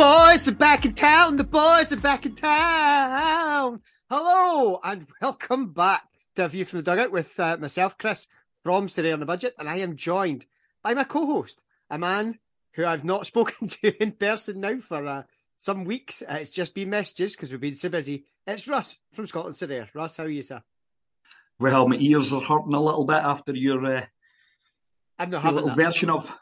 The boys are back in town. The boys are back in town. Hello and welcome back to a view from the dugout with uh, myself, Kris, from Sorare on the Budget, and I am joined by my co-host, a man who I've not spoken to in person now for uh, some weeks. Uh, it's just been messages because we've been so busy. It's Russ from Scotland Sorare. Russ, how are you, sir? Well, my ears are hurting a little bit after your, uh, I'm not your little that. version of.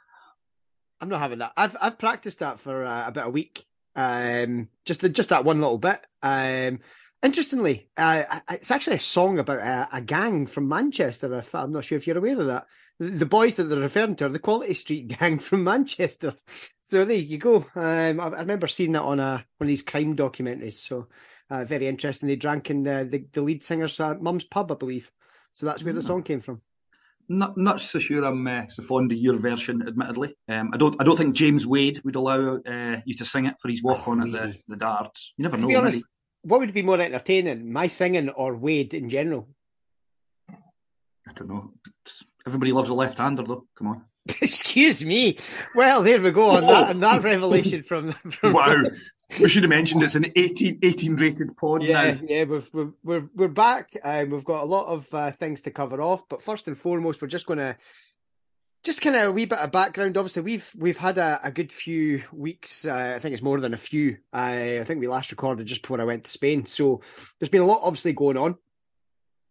I'm not having that. I've I've practiced that for uh, about a week. Um, just just that one little bit. Um, interestingly, uh, it's actually a song about a, a gang from Manchester. If, I'm not sure if you're aware of that. The, the boys that they're referring to are the Quality Street gang from Manchester. So there you go. Um, I, I remember seeing that on a one of these crime documentaries. So uh, very interesting. They drank in the the, the lead singer's uh, mum's pub, I believe. So that's where the Ah. song came from. Not not so sure I'm uh, so fond of your version, admittedly. Um, I don't I don't think James Wade would allow uh, you to sing it for his walk on at the, the darts. You never To know. be honest, what would be more entertaining, my singing or Wade in general? I don't know. Everybody loves a left-hander, though. Come on. Excuse me. Well, there we go on that on that revelation from, from Wow. We should have mentioned it's an 18, 18 rated pod Yeah, now. yeah, we've, we've, we're we're back. Um, we've got a lot of uh, things to cover off, but first and foremost, we're just going to just kind of a wee bit of background. Obviously, we've we've had a, a good few weeks. Uh, I think it's more than a few. I I think we last recorded just before I went to Spain, so there's been a lot obviously going on.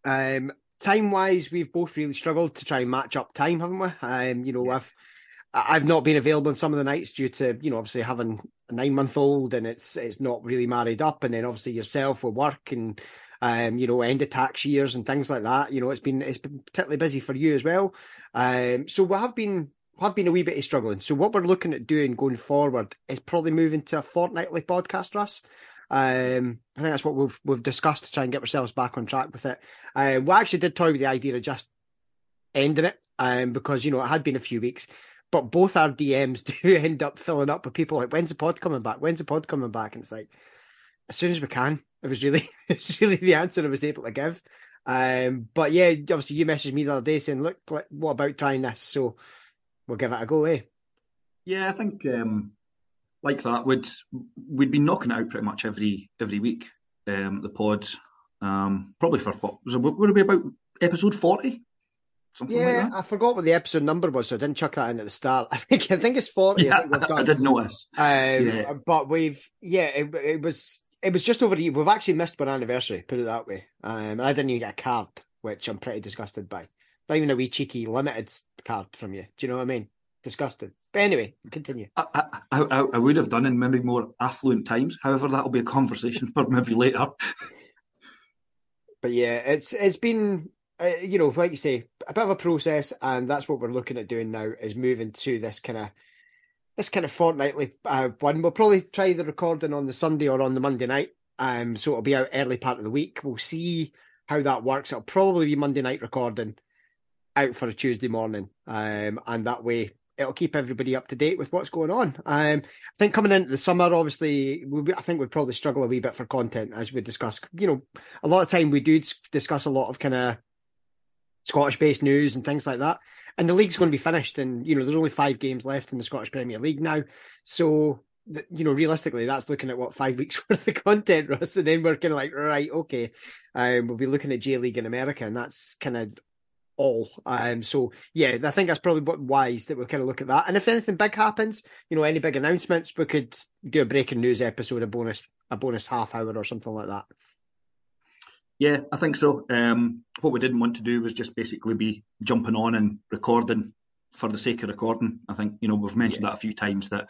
Um, time wise, we've both really struggled to try and match up time, haven't we? Um, you know, Yeah. I've I've not been available on some of the nights due to you know obviously having a nine month old and it's it's not really married up, and then obviously yourself with work and um you know end of tax years and things like that. You know, it's been it's been particularly busy for you as well. Um, so we have been have been a wee bit struggling. So what we're looking at doing going forward is probably moving to a fortnightly podcast, Russ. Um, I think that's what we've we've discussed to try and get ourselves back on track with it. Um, we actually did toy with the idea of just ending it, um, because you know it had been a few weeks, but both our DMs do end up filling up with people like, "When's the pod coming back? When's the pod coming back?" And it's like, as soon as we can. It was really, it's really the answer I was able to give. Um, but yeah, obviously you messaged me the other day saying, "Look, what about trying this?" So we'll give it a go, eh? Yeah, I think um, like that would we'd be knocking it out pretty much every every week. Um, the pods, um, probably for what was it, would it be about episode forty, something Yeah, like that. I forgot what the episode number was, so I didn't chuck that in at the start. I think I think it's forty. I Yeah, think we've I, did notice. Um, Yeah. but we've yeah, it, it was it was just over a year. We've actually missed one anniversary, put it that way. Um, I didn't even get a card, which I'm pretty disgusted by. Not even a wee cheeky limited card from you. Do you know what I mean? Disgusted. But anyway, continue. I, I, I, I would have done in maybe more affluent times. However, that'll be a conversation for maybe later. But yeah, it's it's been uh, you know like you say a bit of a process, and that's what we're looking at doing now is moving to this kind of this kind of fortnightly uh, one. We'll probably try the recording on the Sunday or on the Monday night. Um, so it'll be out early part of the week. We'll see how that works. It'll probably be Monday night recording out for a Tuesday morning. Um, and that way it'll keep everybody up to date with what's going on. Um, I think coming into the summer, obviously, we'll I think we'd probably struggle a wee bit for content as we discuss. You know, a lot of time we do discuss a lot of kind of Scottish based news and things like that. And the league's going to be finished, and you know, there's only five games left in the Scottish Premier League now. So, you know, realistically, that's looking at what five weeks worth of content, Russ. And then we're kind of like, right, okay, um, we'll be looking at J League in America, and that's kind of all. Um, so yeah, I think that's probably what wise that we'll kind of look at that. And if anything big happens, you know, any big announcements, we could do a breaking news episode, a bonus, a bonus half hour or something like that. Yeah, I think so. Um, what we didn't want to do was just basically be jumping on and recording for the sake of recording. I think you know we've mentioned that a few times that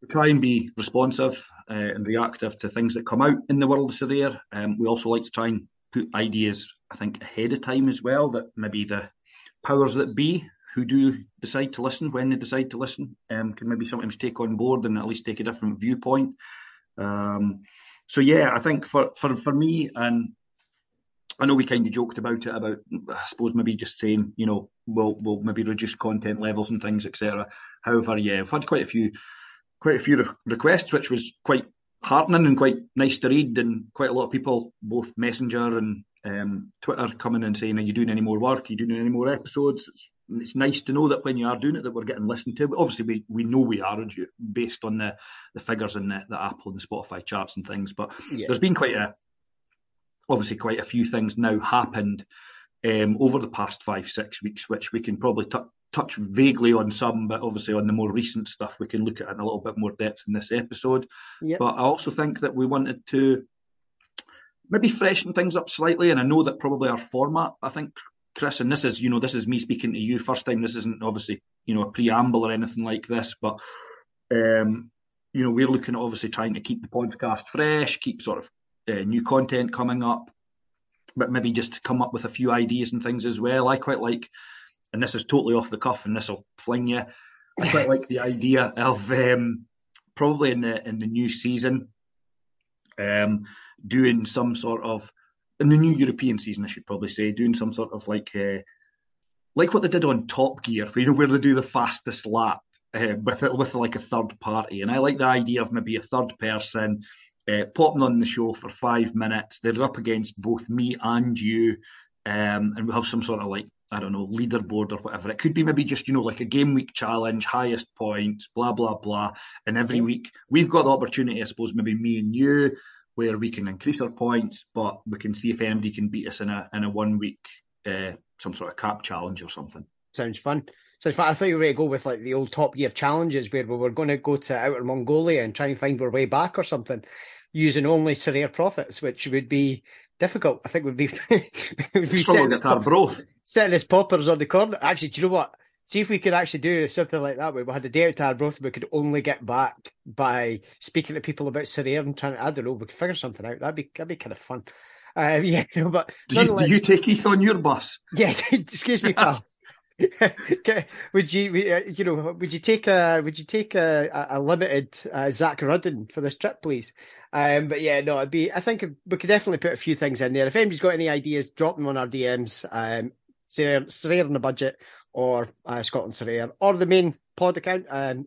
we try and be responsive uh, and reactive to things that come out in the world of Sorare. Um, we also like to try and put ideas, I think, ahead of time as well. That maybe the powers that be who do decide to listen when they decide to listen um, can maybe sometimes take on board and at least take a different viewpoint. Um, so yeah, I think for, for, for me, and I know we kind of joked about it about I suppose maybe just saying you know we'll we'll maybe reduce content levels and things etc. However, yeah, I've had quite a few quite a few re- requests, which was quite heartening and quite nice to read, and quite a lot of people, both Messenger and um, Twitter, coming and saying, "Are you doing any more work? Are you doing any more episodes?" It's it's nice to know that when you are doing it, that we're getting listened to. But obviously, we, we know we are based on the, the figures in the, the Apple and the Spotify charts and things. But yeah. there's been quite a, obviously, quite a few things now happened um, over the past five, six weeks, which we can probably t- touch vaguely on some, but obviously on the more recent stuff, we can look at in a little bit more depth in this episode. Yep. But I also think that we wanted to maybe freshen things up slightly, and I know that probably our format, I think, Kris, and this is, you know, this is me speaking to you first time. This isn't obviously, you know, a preamble or anything like this, but, um, you know, we're looking at obviously trying to keep the podcast fresh, keep sort of uh, new content coming up, but maybe just come up with a few ideas and things as well. I quite like, and this is totally off the cuff, and this will fling you. I quite like the idea of um, probably in the in the new season, um, doing some sort of in the new European season, I should probably say, doing some sort of like uh, like what they did on Top Gear, you know, where they do the fastest lap uh, with with like a third party, and I like the idea of maybe a third person uh, popping on the show for five minutes. They're up against both me and you, um, and we have some sort of like I don't know leaderboard or whatever. It could be maybe just you know like a game week challenge, highest points, blah blah blah. And every week we've got the opportunity, I suppose, maybe me and you where we can increase our points, but we can see if anybody can beat us in a in a one week uh, some sort of cap challenge or something. Sounds fun. So in fact, I thought you were going to go with like the old Top Gear challenges where we were going to go to outer Mongolia and try and find our way back or something using only Sorare profits, which would be difficult. I think would be, we'd be setting, his, pop- setting his poppers on the corner. Actually, do you know what? see if we could actually do something like that where we had a day out to Arbroath we could only get back by speaking to people about Sorare and trying to, I don't know, we could figure something out. That'd be that'd be kind of fun. Um, yeah, but do you, do you take Keith on your bus? Yeah, excuse me, pal. would you, uh, you know, would you take a, would you take a, a limited uh, Zak Rudden for this trip, please? Um, but yeah, no, it'd be. I think we could definitely put a few things in there. If anybody's got any ideas, drop them on our DMs. Um, Sorare on the budget or uh, Scotland Sorare or the main pod account um,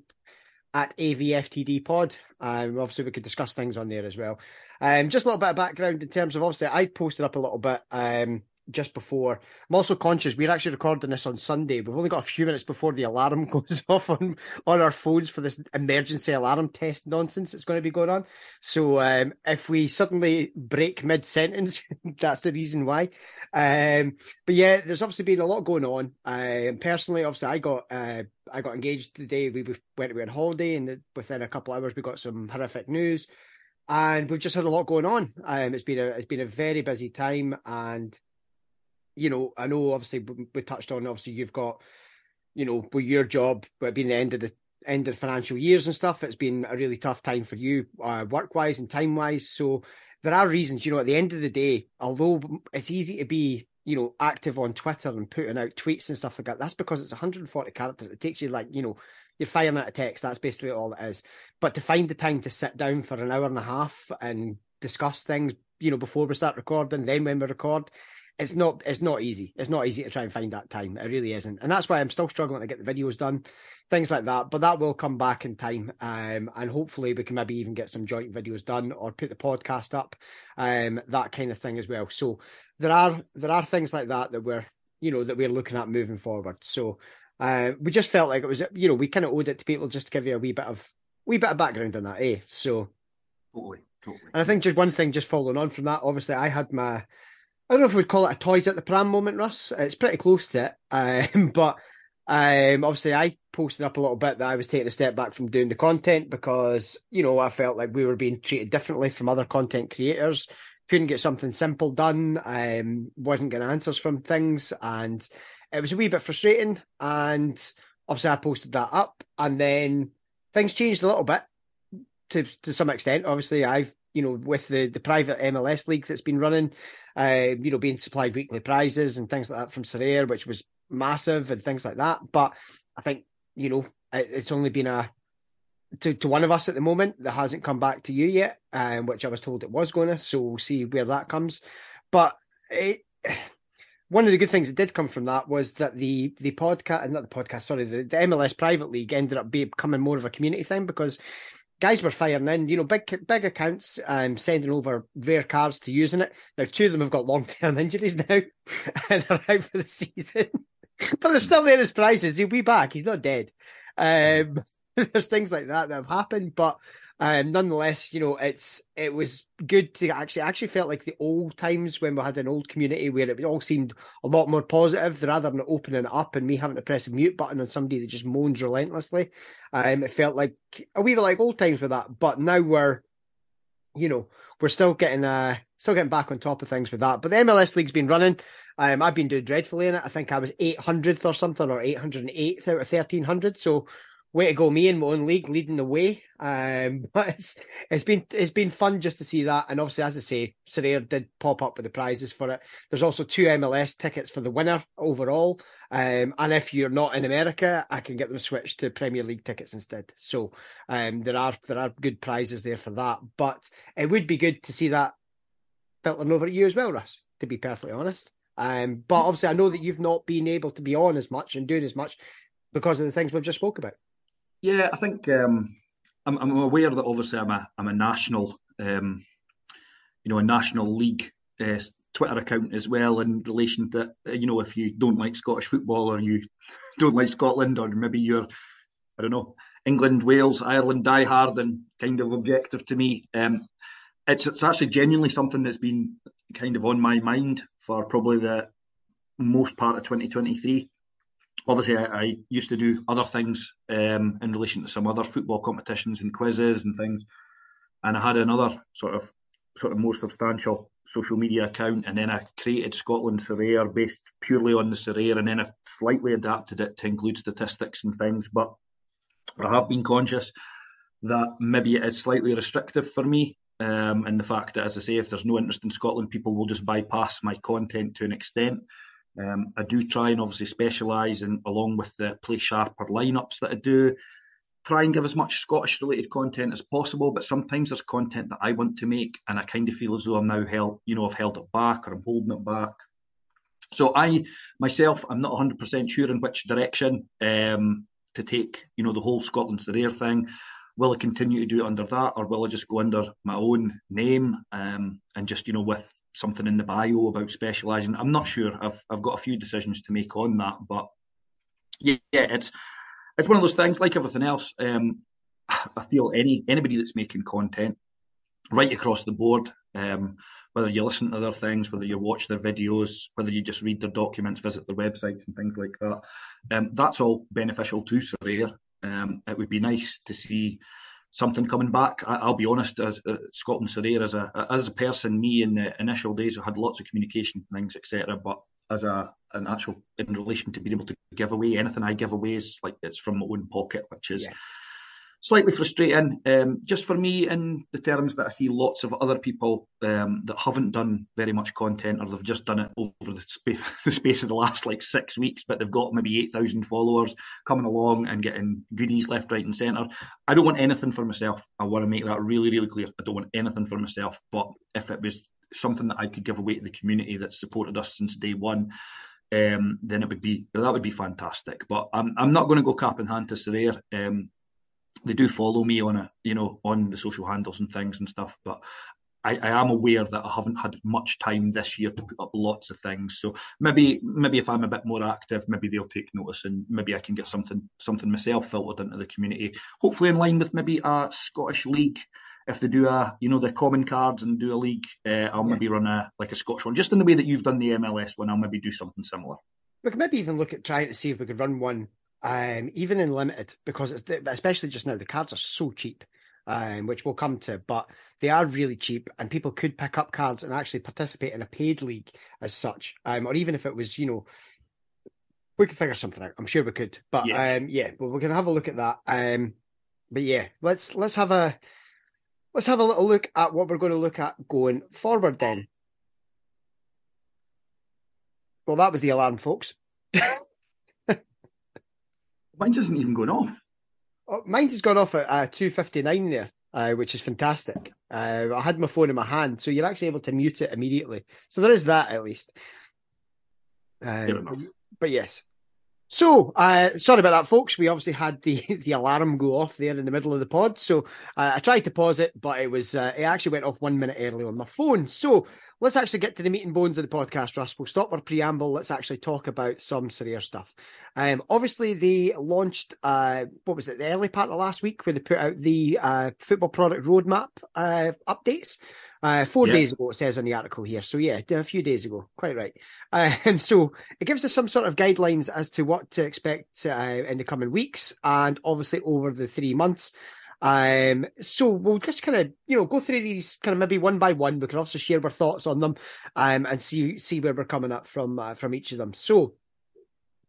at AVFTD Pod. Um, obviously, we could discuss things on there as well. Um, just a little bit of background in terms of obviously, I posted up a little bit um, just before. I'm also conscious we're actually recording this on Sunday. We've only got a few minutes before the alarm goes off on on our phones for this emergency alarm test nonsense that's going to be going on. So um, if we suddenly break mid sentence, that's the reason why. Um, but yeah, there's obviously been a lot going on. Um, personally, obviously, I got uh, I got engaged today. We went away on holiday, and within a couple of hours, we got some horrific news. And we've just had a lot going on. Um, it's been a it's been a very busy time, and you know, I know obviously we touched on obviously you've got, you know, with your job, but being the end of the end of financial years and stuff, it's been a really tough time for you, uh, work wise and time wise. So there are reasons, you know, at the end of the day, although it's easy to be, you know, active on Twitter and putting out tweets and stuff like that, that's because it's 140 characters. It takes you like, you know, you're firing at a text. That's basically all it is. But to find the time to sit down for an hour and a half and discuss things, you know, before we start recording, then when we record, it's not it's not easy. It's not easy to try and find that time. It really isn't, and that's why I'm still struggling to get the videos done, things like that. But that will come back in time, um, and hopefully we can maybe even get some joint videos done or put the podcast up, um, that kind of thing as well. So there are there are things like that that we're you know that we're looking at moving forward. So uh, we just felt like it was you know we kind of owed it to people just to give you a wee bit of wee bit of background on that, eh? So totally, totally. And I think just one thing, just following on from that, obviously I had my I don't know if we'd call it a toys at the pram moment, Russ. It's pretty close to it. Um, but um, obviously, I posted up a little bit that I was taking a step back from doing the content because, you know, I felt like we were being treated differently from other content creators. Couldn't get something simple done, um, wasn't getting answers from things. And it was a wee bit frustrating. And obviously, I posted that up. And then things changed a little bit to, to some extent. Obviously, I've you know, with the, the private MLS league that's been running, uh, you know, being supplied weekly prizes and things like that from Sorare, which was massive and things like that. But I think, you know, it's only been a to, to one of us at the moment that hasn't come back to you yet, um, which I was told it was going to. So we'll see where that comes. But it, one of the good things that did come from that was that the the podcast, and not the podcast, sorry, the, the MLS private league ended up becoming more of a community thing because guys were firing in, you know, big big accounts, um, sending over rare cards to using it. Now, two of them have got long term injuries now and are out for the season. but they're still there as prizes. He'll be back. He's not dead. Um, there's things like that that have happened, but um, nonetheless, you know, it's it was good to actually actually felt like the old times when we had an old community where it all seemed a lot more positive rather than opening it up and me having to press a mute button on somebody that just moans relentlessly. Um, it felt like wee bit like old times with that, but now we're, you know, we're still getting uh still getting back on top of things with that. But the MLS league's been running. Um, I've been doing dreadfully in it. I think I was 800th or something, or 808th out of 1300. So way to go, me in my own league leading the way. Um, but it's it's been it's been fun just to see that, and obviously, as I say, Sorare did pop up with the prizes for it. There's also two MLS tickets for the winner overall, um, and if you're not in America, I can get them switched to Premier League tickets instead. So um, there are there are good prizes there for that, but it would be good to see that filtering over at you as well, Russ. To be perfectly honest. Um, but obviously, I know that you've not been able to be on as much and doing as much because of the things we've just spoke about. Yeah, I think um, I'm, I'm, aware that obviously I'm a I'm a national, um, you know, a national league uh, Twitter account as well in relation to you know if you don't like Scottish football or you don't like Scotland or maybe you're I don't know England, Wales, Ireland diehard and kind of objective to me. Um, it's it's actually genuinely something that's been kind of on my mind for probably the most part of 2023 obviously I, I, used to do other things um, in relation to some other football competitions and quizzes and things, and I had another sort of sort of more substantial social media account, and then I created Scotland Sorare based purely on the Sorare, and then I slightly adapted it to include statistics and things. But I have been conscious that maybe it is slightly restrictive for me. Um, and the fact that, as I say, if there's no interest in Scotland, people will just bypass my content to an extent. Um, I do try and obviously specialise in, along with the play sharper lineups that I do, try and give as much Scottish related content as possible. But sometimes there's content that I want to make, and I kind of feel as though I'm now held, you know, I've held it back or I'm holding it back. So I myself, I'm not 100% sure in which direction um, to take, you know, the whole Scotland's the rare thing. Will I continue to do it under that, or will I just go under my own name um, and just, you know, with something in the bio about specialising. I'm not sure. I've I've got a few decisions to make on that, but yeah, yeah it's it's one of those things. Like everything else, um, I feel any anybody that's making content right across the board, um, whether you listen to their things, whether you watch their videos, whether you just read their documents, visit their websites and things like that, um, that's all beneficial to Sorare. Um, it would be nice to see something coming back. I, will be honest, as uh, Scotland as a as a person, me in the initial days, I had lots of communication things, etc. But as a an actual in relation to being able to give away anything I give away is like it's from my own pocket, which is yeah slightly frustrating, um, just for me in the terms that I see lots of other people um, that haven't done very much content or they've just done it over the, sp- the space of the last like six weeks, but they've got maybe 8,000 followers coming along and getting goodies left, right, and centre. I don't want anything for myself. I want to make that really, really clear. I don't want anything for myself, but if it was something that I could give away to the community that's supported us since day one, um, then it would be that would be fantastic. But I'm I'm not going to go cap in hand to Sorare. Um, they do follow me on a you know on the social handles and things and stuff but I, I, am aware that I haven't had much time this year to put up lots of things. So maybe maybe if I'm a bit more active, maybe they'll take notice and maybe I can get something something myself filtered into the community. Hopefully in line with maybe a Scottish league. If they do a you know the common cards and do a league, uh, I'll yeah. maybe run a like a Scottish one, just in the way that you've done the MLS one. I'll maybe do something similar. We could maybe even look at trying to see if we could run one um, even in limited, because it's especially just now the cards are so cheap, um, which we'll come to, but they are really cheap, and people could pick up cards and actually participate in a paid league as such, um, or even if it was, you know, we could figure something out. I'm sure we could, but yeah, um, yeah we're gonna have a look at that. Um, but yeah, let's let's have a let's have a little look at what we're going to look at going forward. Then, well, that was the alarm, folks. Mine isn't even going off. Oh, mine's has gone off at uh, 2.59 there, uh, which is fantastic. Uh, I had my phone in my hand, so you're actually able to mute it immediately. So there is that at least. Um, but, but, yes. So, uh, sorry about that, folks. We obviously had the, the alarm go off there in the middle of the pod. So uh, I tried to pause it, but it was uh, it actually went off one minute early on my phone. So let's actually get to the meat and bones of the podcast, Russ. We'll stop our preamble. Let's actually talk about some Sorare stuff. Um, obviously, they launched, uh, what was it, the early part of last week where they put out the uh, football product roadmap uh, updates. Uh, four yeah. days ago, it says in the article here. So, yeah, a few days ago, quite right. Uh, and so it gives us some sort of guidelines as to what to expect uh, in the coming weeks and obviously over the three months. Um, so we'll just kind of, you know, go through these kind of maybe one by one. We can also share our thoughts on them, um, and see see where we're coming up from uh, from each of them. So,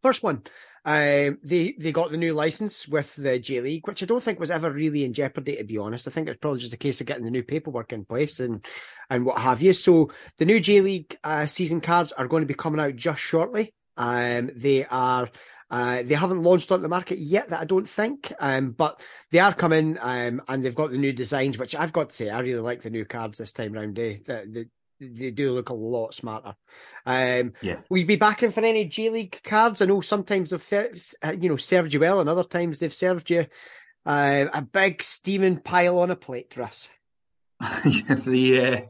first one, um, they they got the new license with the J League, which I don't think was ever really in jeopardy. To be honest, I think it's probably just a case of getting the new paperwork in place and and what have you. So the new J League uh, season cards are going to be coming out just shortly. Um, they are uh, they haven't launched on the market yet, that I don't think, um, but they are coming, um, and they've got the new designs, which I've got to say, I really like the new cards this time round. Eh? they, they, they do look a lot smarter. Um, yeah, we'd be backing for any J League cards. I know sometimes they've you know served you well, and other times they've served you uh, a big steaming pile on a plate, Russ. yeah, the uh,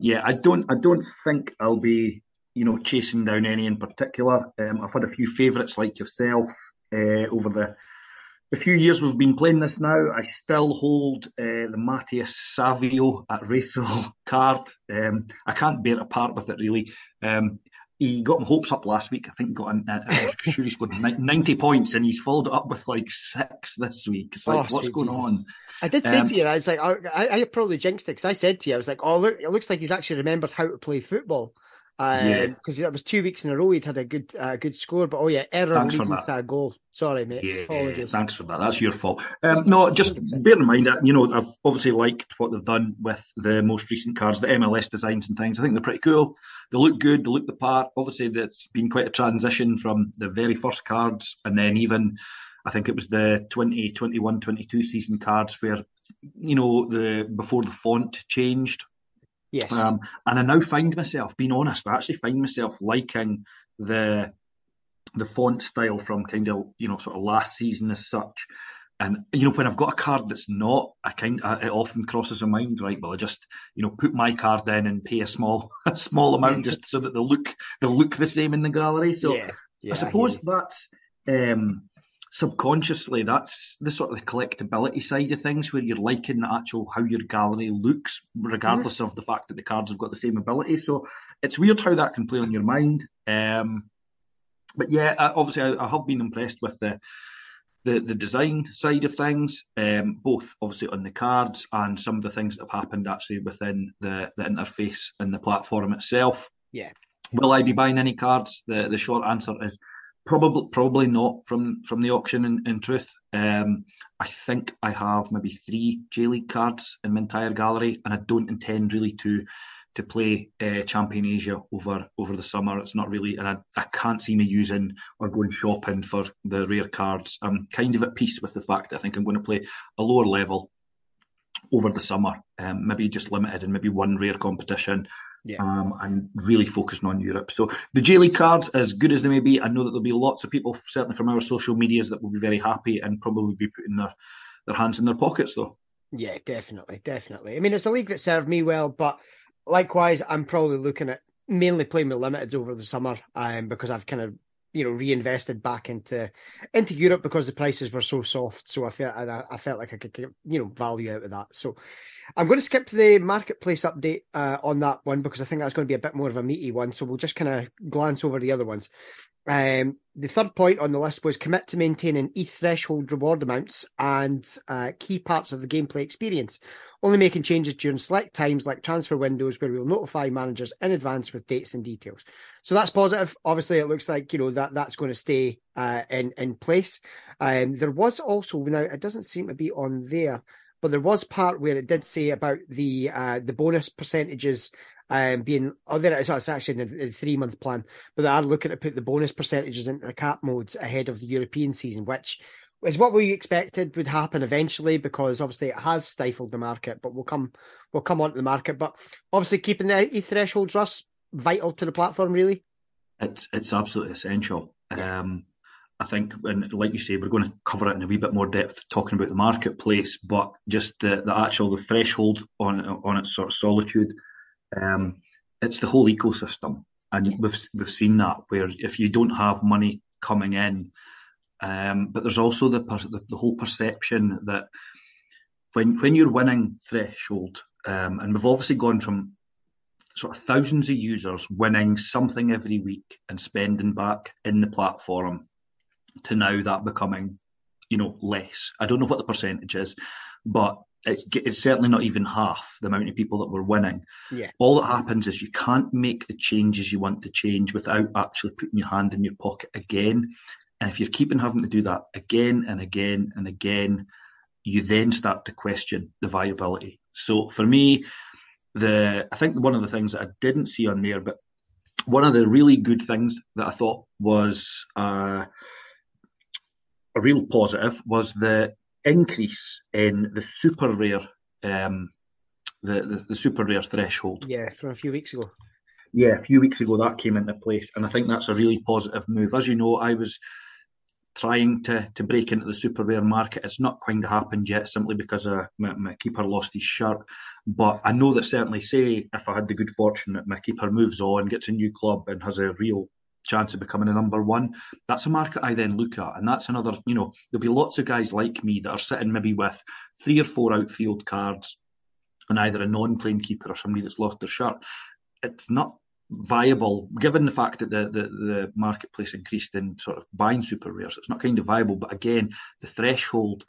yeah, I don't, I don't think I'll be you know, chasing down any in particular. Um, I've had a few favourites like yourself uh, over the the few years we've been playing this now. I still hold uh, the Matheus Savio at Reysol card. Um, I can't bear it apart with it really. Um, he got my hopes up last week. I think he got an, uh, sure he scored 90 points and he's followed it up with like six this week. It's like, oh, what's going Jesus. on? I did say um, to you, I was like, I, I probably jinxed it because I said to you, I was like, oh, look, it looks like he's actually remembered how to play football yeah. Because that was two weeks in a row he'd had a good uh, good score. But oh yeah, error thanks leading to a goal. Sorry, mate. Yeah, Apologies. thanks for that. That's your fault. Um, no, just bear in mind that you know I've obviously liked what they've done with the most recent cards, the MLS designs and things. I think they're pretty cool. They look good. They look the part. Obviously, that's been quite a transition from the very first cards, and then even. I think it was the 2021 22 season cards where, you know, the before the font changed Yes. Um, and I now find myself, being honest, I actually find myself liking the the font style from kind of you know sort of last season as such. And you know when I've got a card that's not, I kind of, it often crosses my mind, right? Well, I just you know put my card in and pay a small a small amount just so that they look they look the same in the gallery. So yeah, yeah, I suppose I that's um, subconsciously that's the sort of the collectability side of things where you're liking the actual how your gallery looks regardless mm-hmm. of the fact that the cards have got the same ability. So it's weird how that can play on your mind. Um, but yeah obviously I, I, have been impressed with the the, the design side of things um, both obviously on the cards and some of the things that have happened actually within the, the interface and the platform itself. Yeah. Will I be buying any cards? The the short answer is Probably, probably not from from the auction. In, in truth, um, I think I have maybe three J League cards in my entire gallery, and I don't intend really to to play uh, Champion Asia over over the summer. It's not really, and I, I can't see me using or going shopping for the rare cards. I'm kind of at peace with the fact I think I'm going to play a lower level over the summer, um, maybe just limited and maybe one rare competition yeah. um, and really focusing on Europe. So the J League cards, as good as they may be, I know that there'll be lots of people, certainly from our social medias, that will be very happy and probably be putting their, their hands in their pockets, though. Yeah, definitely, definitely. I mean, it's a league that served me well, but likewise, I'm probably looking at mainly playing with limiteds over the summer, um, because I've kind of you know reinvested back into into Europe because the prices were so soft. So I felt I, I felt like I could get you know value out of that. So I'm going to skip to the marketplace update uh, on that one because I think that's going to be a bit more of a meaty one. So we'll just kind of glance over the other ones. Um, the third point on the list was commit to maintaining ETH threshold reward amounts and uh, key parts of the gameplay experience, only making changes during select times like transfer windows where we will notify managers in advance with dates and details. So that's positive. Obviously, it looks like you know that that's going to stay uh, in in place. Um, there was also now it doesn't seem to be on there but there was part where it did say about the uh, the bonus percentages um, being other. Oh, it's actually in the, the three month plan, but they are looking to put the bonus percentages into the cap modes ahead of the European season, which is what we expected would happen eventually because obviously it has stifled the market. But we'll come we'll come onto the market. But obviously keeping the e thresholds Russ vital to the platform really. It's it's absolutely essential. Um, I think, and like you say, we're going to cover it in a wee bit more depth, talking about the marketplace, but just the, the actual the threshold on on its sort of solitude. Um, it's the whole ecosystem, and we've we've seen that where if you don't have money coming in, um, but there's also the, the, the whole perception that when when you're winning threshold, um, and we've obviously gone from sort of thousands of users winning something every week and spending back in the platform to now that becoming, you know, less. I don't know what the percentage is, but it's, it's certainly not even half the amount of people that were winning. Yeah. All that happens is you can't make the changes you want to change without actually putting your hand in your pocket again. And if you're keeping having to do that again and again and again, you then start to question the viability. So for me, the I think one of the things that I didn't see on there, but one of the really good things that I thought was uh, a real positive was the increase in the super rare, um, the, the, the super rare threshold. Yeah, from a few weeks ago. Yeah, a few weeks ago that came into place, and I think that's a really positive move. As you know, I was trying to, to break into the super rare market. It's not quite happened yet simply because uh, my, my, keeper lost his shirt. But I know that certainly, say, if I had the good fortune that my keeper moves on, gets a new club, and has a real chance of becoming a number one, that's a market I then look at. And that's another, you know, there'll be lots of guys like me that are sitting maybe with three or four outfield cards and either a non playing keeper or somebody that's lost their shirt. It's not viable, given the fact that the, the, the marketplace increased in sort of buying super rares. So it's not kind of viable, but again, the threshold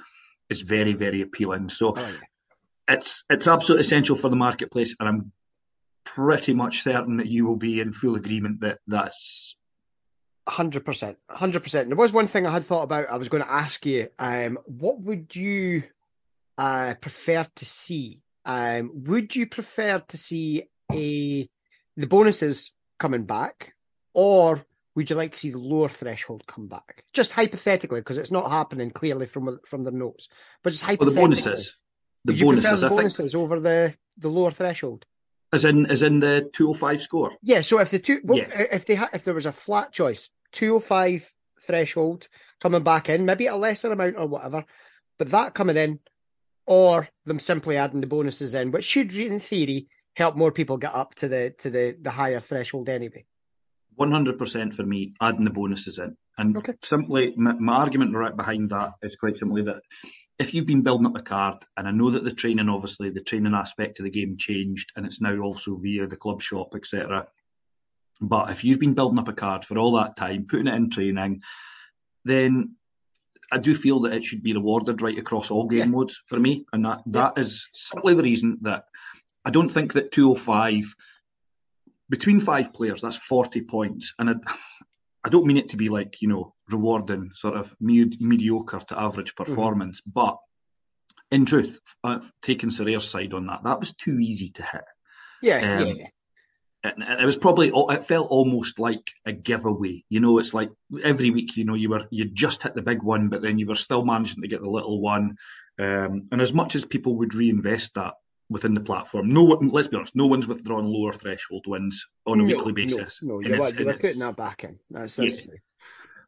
is very, very appealing. So oh, yeah. it's it's absolutely essential for the marketplace, and I'm pretty much certain that you will be in full agreement that that's. Hundred percent, hundred percent. There was one thing I had thought about. I was going to ask you, um, what would you uh, prefer to see? Um, would you prefer to see a the bonuses coming back, or would you like to see the lower threshold come back? Just hypothetically, because it's not happening clearly from from the notes, but just hypothetically. Well, the bonuses. The bonuses. the bonuses over the the lower threshold. As in, as in the two hundred five score. Yeah. So if the two, well, yeah. if they ha- if there was a flat choice, two hundred five threshold coming back in, maybe a lesser amount or whatever, but that coming in, or them simply adding the bonuses in, which should, in theory, help more people get up to the to the the higher threshold anyway. One hundred percent for me, adding the bonuses in, and okay. simply my, my, argument right behind that is quite simply that if you've been building up a card, and I know that the training, obviously, the training aspect of the game changed, and it's now also via the club shop, etc. But if you've been building up a card for all that time, putting it in training, then I do feel that it should be rewarded right across all game yeah. modes for me, and that yeah. that is simply the reason that I don't think that 205 between five players, that's 40 points. And I, I don't mean it to be like, you know, rewarding sort of med- mediocre to average mm-hmm. performance, mm-hmm. but in truth, uh, taking Sorare's side on that, that was too easy to hit. Yeah, um, yeah. And, it was probably, it felt almost like a giveaway. You know, it's like every week, you know, you were, you just hit the big one, but then you were still managing to get the little one. Um, and as much as people would reinvest that, within the platform. No one, let's be honest, no one's withdrawn lower threshold wins on a no, weekly basis. No, no you're, you're putting that back in. That's, that's yeah.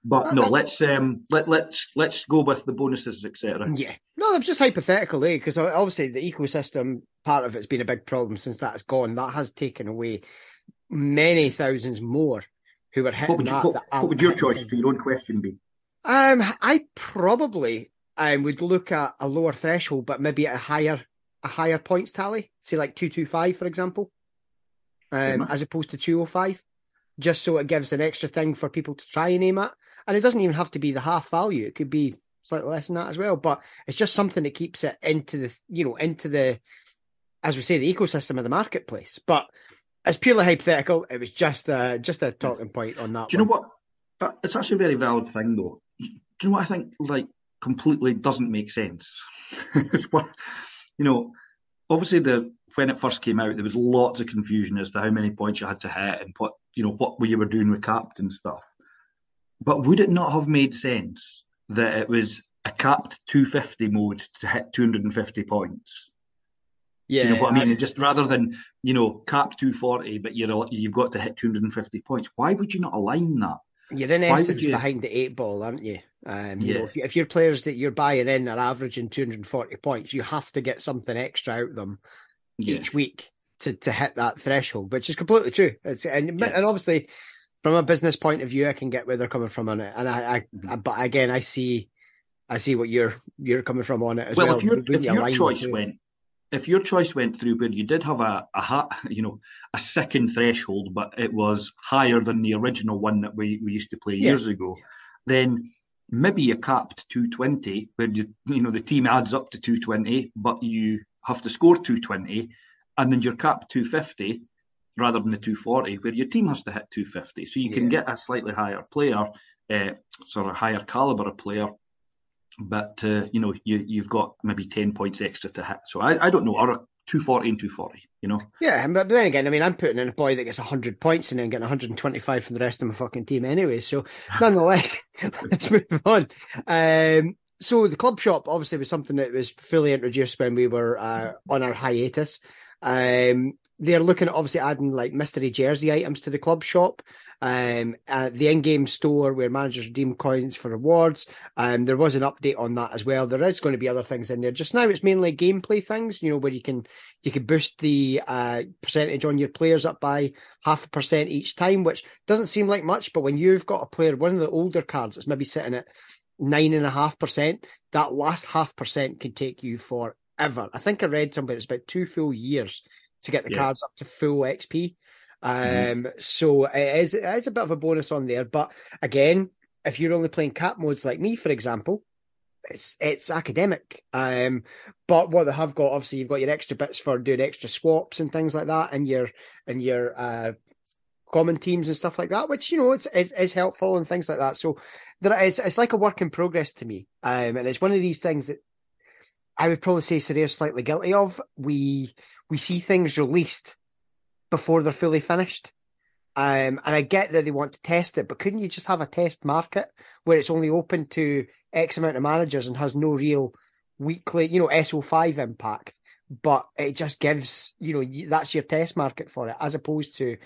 But no, let's um, let let's let's go with the bonuses, etc. Yeah, no, that's just hypothetical, eh? Because obviously the ecosystem part of it's been a big problem since that's gone. That has taken away many thousands more who were hitting what would you, that, what, that what would your choice for your own question be? Um, I probably um, would look at a lower threshold, but maybe at a higher a higher points tally, say like 225, for example, um, as opposed to 205, just so it gives an extra thing for people to try and aim at. And it doesn't even have to be the half value, it could be slightly less than that as well. But it's just something that keeps it into the, you know, into the, as we say, the ecosystem of the marketplace. But it's purely hypothetical. It was just a, just a talking point on that. Do you one. know what? It's actually a very valid thing, though. Do you know what I think? Like, completely doesn't make sense. it's what you know, obviously the when it first came out, there was lots of confusion as to how many points you had to hit and what you know what were you were doing with capped and stuff. But would it not have made sense that it was a capped 250 mode to hit 250 points? Yeah, Do you know what I mean? I... Just rather than you know cap 240, but you're you've got to hit 250 points. Why would you not align that? You're in essence you... behind the eight ball, aren't you? Um, you yeah. know, if, if your players that you're buying in are averaging 240 points, you have to get something extra out of them yeah. each week. to, to hit that threshold, which is completely true. It's and, yeah. and obviously from a business point of view, I can get where they're coming from on it. And I, I, mm-hmm. I but again, I see, I see what you're you're coming from on it as well. Well, if your if your choice went, if your choice went through where you did have a, a you know a second threshold, but it was higher than the original one that we, we used to play yeah. years ago, then maybe you capped 220 where you you know the team adds up to 220, but you have to score 220, and then you're capped 250 rather than the 240, where your team has to hit 250. So you can get a slightly higher player, uh, sort of a higher caliber of player, but uh, you know you you've got maybe 10 points extra to hit. So I, I don't know, or 240 and 240, you know? Yeah, but then again, I mean, I'm putting in a boy that gets 100 points and then getting 125 from the rest of my fucking team anyway. So nonetheless, let's move on. Um, so the club shop obviously was something that was fully introduced when we were uh, on our hiatus. Um, they're looking at obviously adding like mystery jersey items to the club shop. Um, uh, the in-game store where managers redeem coins for rewards. Um, there was an update on that as well. There is going to be other things in there. Just now, it's mainly gameplay things. You know, where you can you can boost the uh, percentage on your players up by half a percent each time, which doesn't seem like much. But when you've got a player, one of the older cards that's maybe sitting at nine and a half percent, that last half percent can take you forever. I think I read somewhere it's about two full years to get the yeah. cards up to full XP. Mm-hmm. Um, mm-hmm. so it is, it is a bit of a bonus on there. But again, if you're only playing cap modes like me, for example, it's it's academic. Um, but what they have got, obviously, you've got your extra bits for doing extra swaps and things like that, and your and your uh, common teams and stuff like that, which you know it's is, is helpful and things like that. So there is it's like a work in progress to me, um, and it's one of these things that I would probably say Sorare's slightly guilty of. We we see things released before they're fully finished. Um, and I get that they want to test it, but couldn't you just have a test market where it's only open to X amount of managers and has no real weekly, you know, SO5 impact, but it just gives, you know, that's your test market for it, as opposed to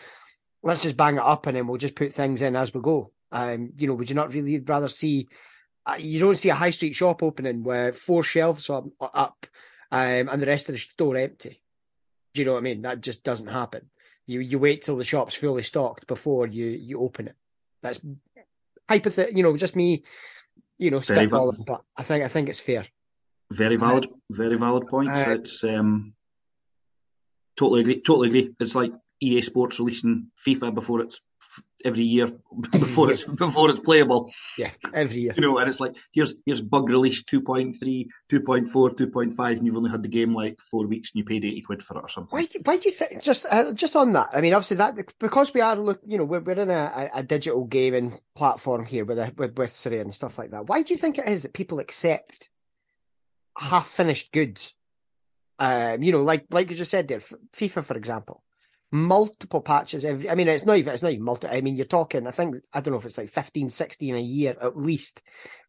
let's just bang it up and then we'll just put things in as we go. Um, you know, would you not really rather see? Uh, you don't see a high street shop opening where four shelves are up um, and the rest of the store empty. Do you know what I mean? That just doesn't happen. You you wait till the shop's fully stocked before you you open it. That's hypothetical. You know, just me. You know, spitballing, but I think I think it's fair. Very valid, uh, very valid points. Uh, it's um, totally agree. Totally agree. It's like EA Sports releasing FIFA before it's every year before it's before it's playable. Yeah, every year. You know, and it's like here's here's bug release 2.3, 2.4, 2.5, and you've only had the game like four weeks and you paid eighty quid for it or something. Why? Do, why do you think? Just uh, just on that, I mean, obviously that because we are look, you know, we're, we're in a, a digital gaming platform here with a, with with Sorare and stuff like that. Why do you think it is that people accept half finished goods? Um, you know, like like you just said there, FIFA for example multiple patches every I mean it's not even it's not even multi I mean you're talking I think I don't know if it's like 15 16 a year at least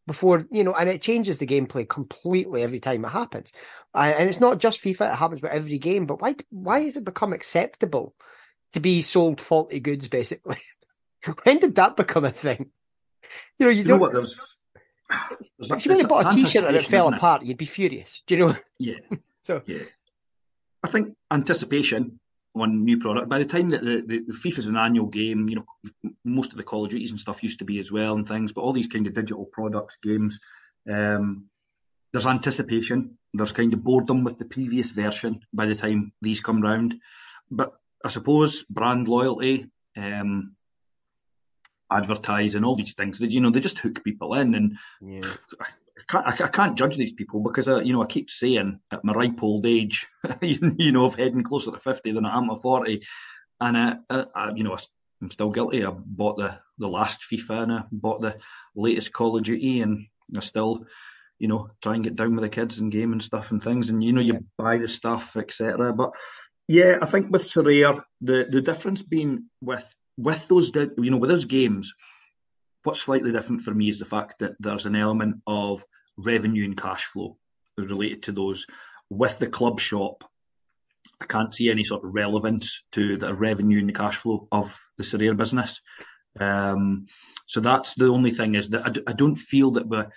before you know and it changes the gameplay completely every time it happens. And it's not just FIFA it happens with every game but why why has it become acceptable to be sold faulty goods basically? When did that become a thing? You know you, you don't know what there's, there's if you only bought a t-shirt and it fell apart you'd be furious. Do you know? Yeah. So yeah. I think anticipation on new product. By the time that the, the, the FIFA is an annual game, you know, most of the Call of Duties and stuff used to be as well and things, but all these kind of digital products, games, um, there's anticipation. There's kind of boredom with the previous version by the time these come round. But I suppose brand loyalty, um, advertising, all these things, that you know, they just hook people in. And yeah. Can't, I, I, can't judge these people because I, you know I keep saying at my ripe old age, you know, of heading closer to fifty than I am to forty, and I, I, you know I'm still guilty. I bought the the last FIFA and I bought the latest Call of Duty, and I still, you know, try and get down with the kids and game and stuff and things, and you know, you yeah. buy the stuff, etc. But yeah, I think with Sorare, the the difference being with with those, you know, with those games what's slightly different for me is the fact that there's an element of revenue and cash flow related to those. With the club shop, I can't see any sort of relevance to the revenue and the cash flow of the Sorare business. Um, so that's the only thing is that I, I don't feel that we're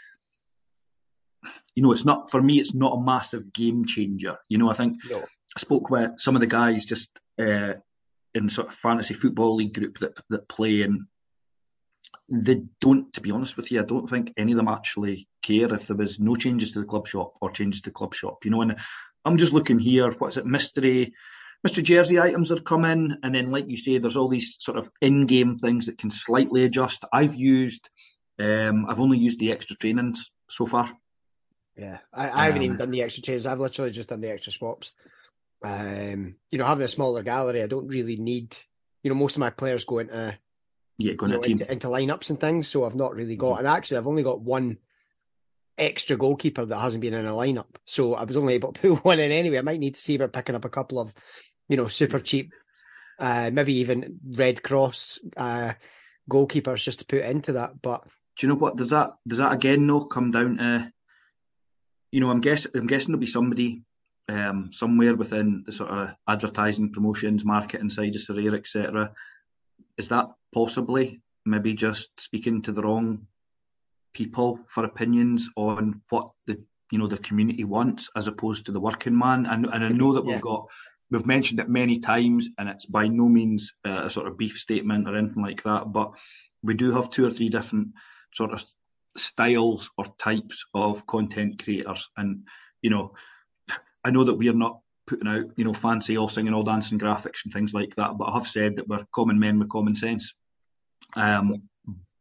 you know, it's not for me. It's not a massive game changer. You know, I think no. I spoke with some of the guys just uh, in sort of fantasy football league group that that play, and they don't. To be honest with you, I don't think any of them actually care if there was no changes to the club shop or changes to club shop. You know, and I'm just looking here. What's it? Mystery. Mystery jersey items have come in, and then, like you say, there's all these sort of in-game things that can slightly adjust. I've used, um, I've only used the extra trainings so far. Yeah, I, I haven't um, even done the extra changes. I've literally just done the extra swaps. Um, you know, having a smaller gallery, I don't really need. You know, most of my players go into yeah, going you know, into, into, lineups and things, so I've not really got. Mm-hmm. And actually, I've only got one extra goalkeeper that hasn't been in a lineup, so I was only able to put one in anyway. I might need to see about picking up a couple of, you know, super cheap, uh, maybe even Red Cross uh, goalkeepers just to put into that. But do you know what? Does that does that again no come down to? You know, I'm guessing I'm guessing there'll be somebody um, somewhere within the sort of advertising, promotions, marketing side of Sorare, etc. Is that possibly maybe just speaking to the wrong people for opinions on what the you know the community wants as opposed to the working man? And, and I know that we've got we've mentioned it many times, and it's by no means a sort of beef statement or anything like that, but we do have two or three different sort of styles or types of content creators, and you know I know that we're not putting out, you know, fancy all singing, all dancing graphics and things like that, but I have said that we're common men with common sense. Um,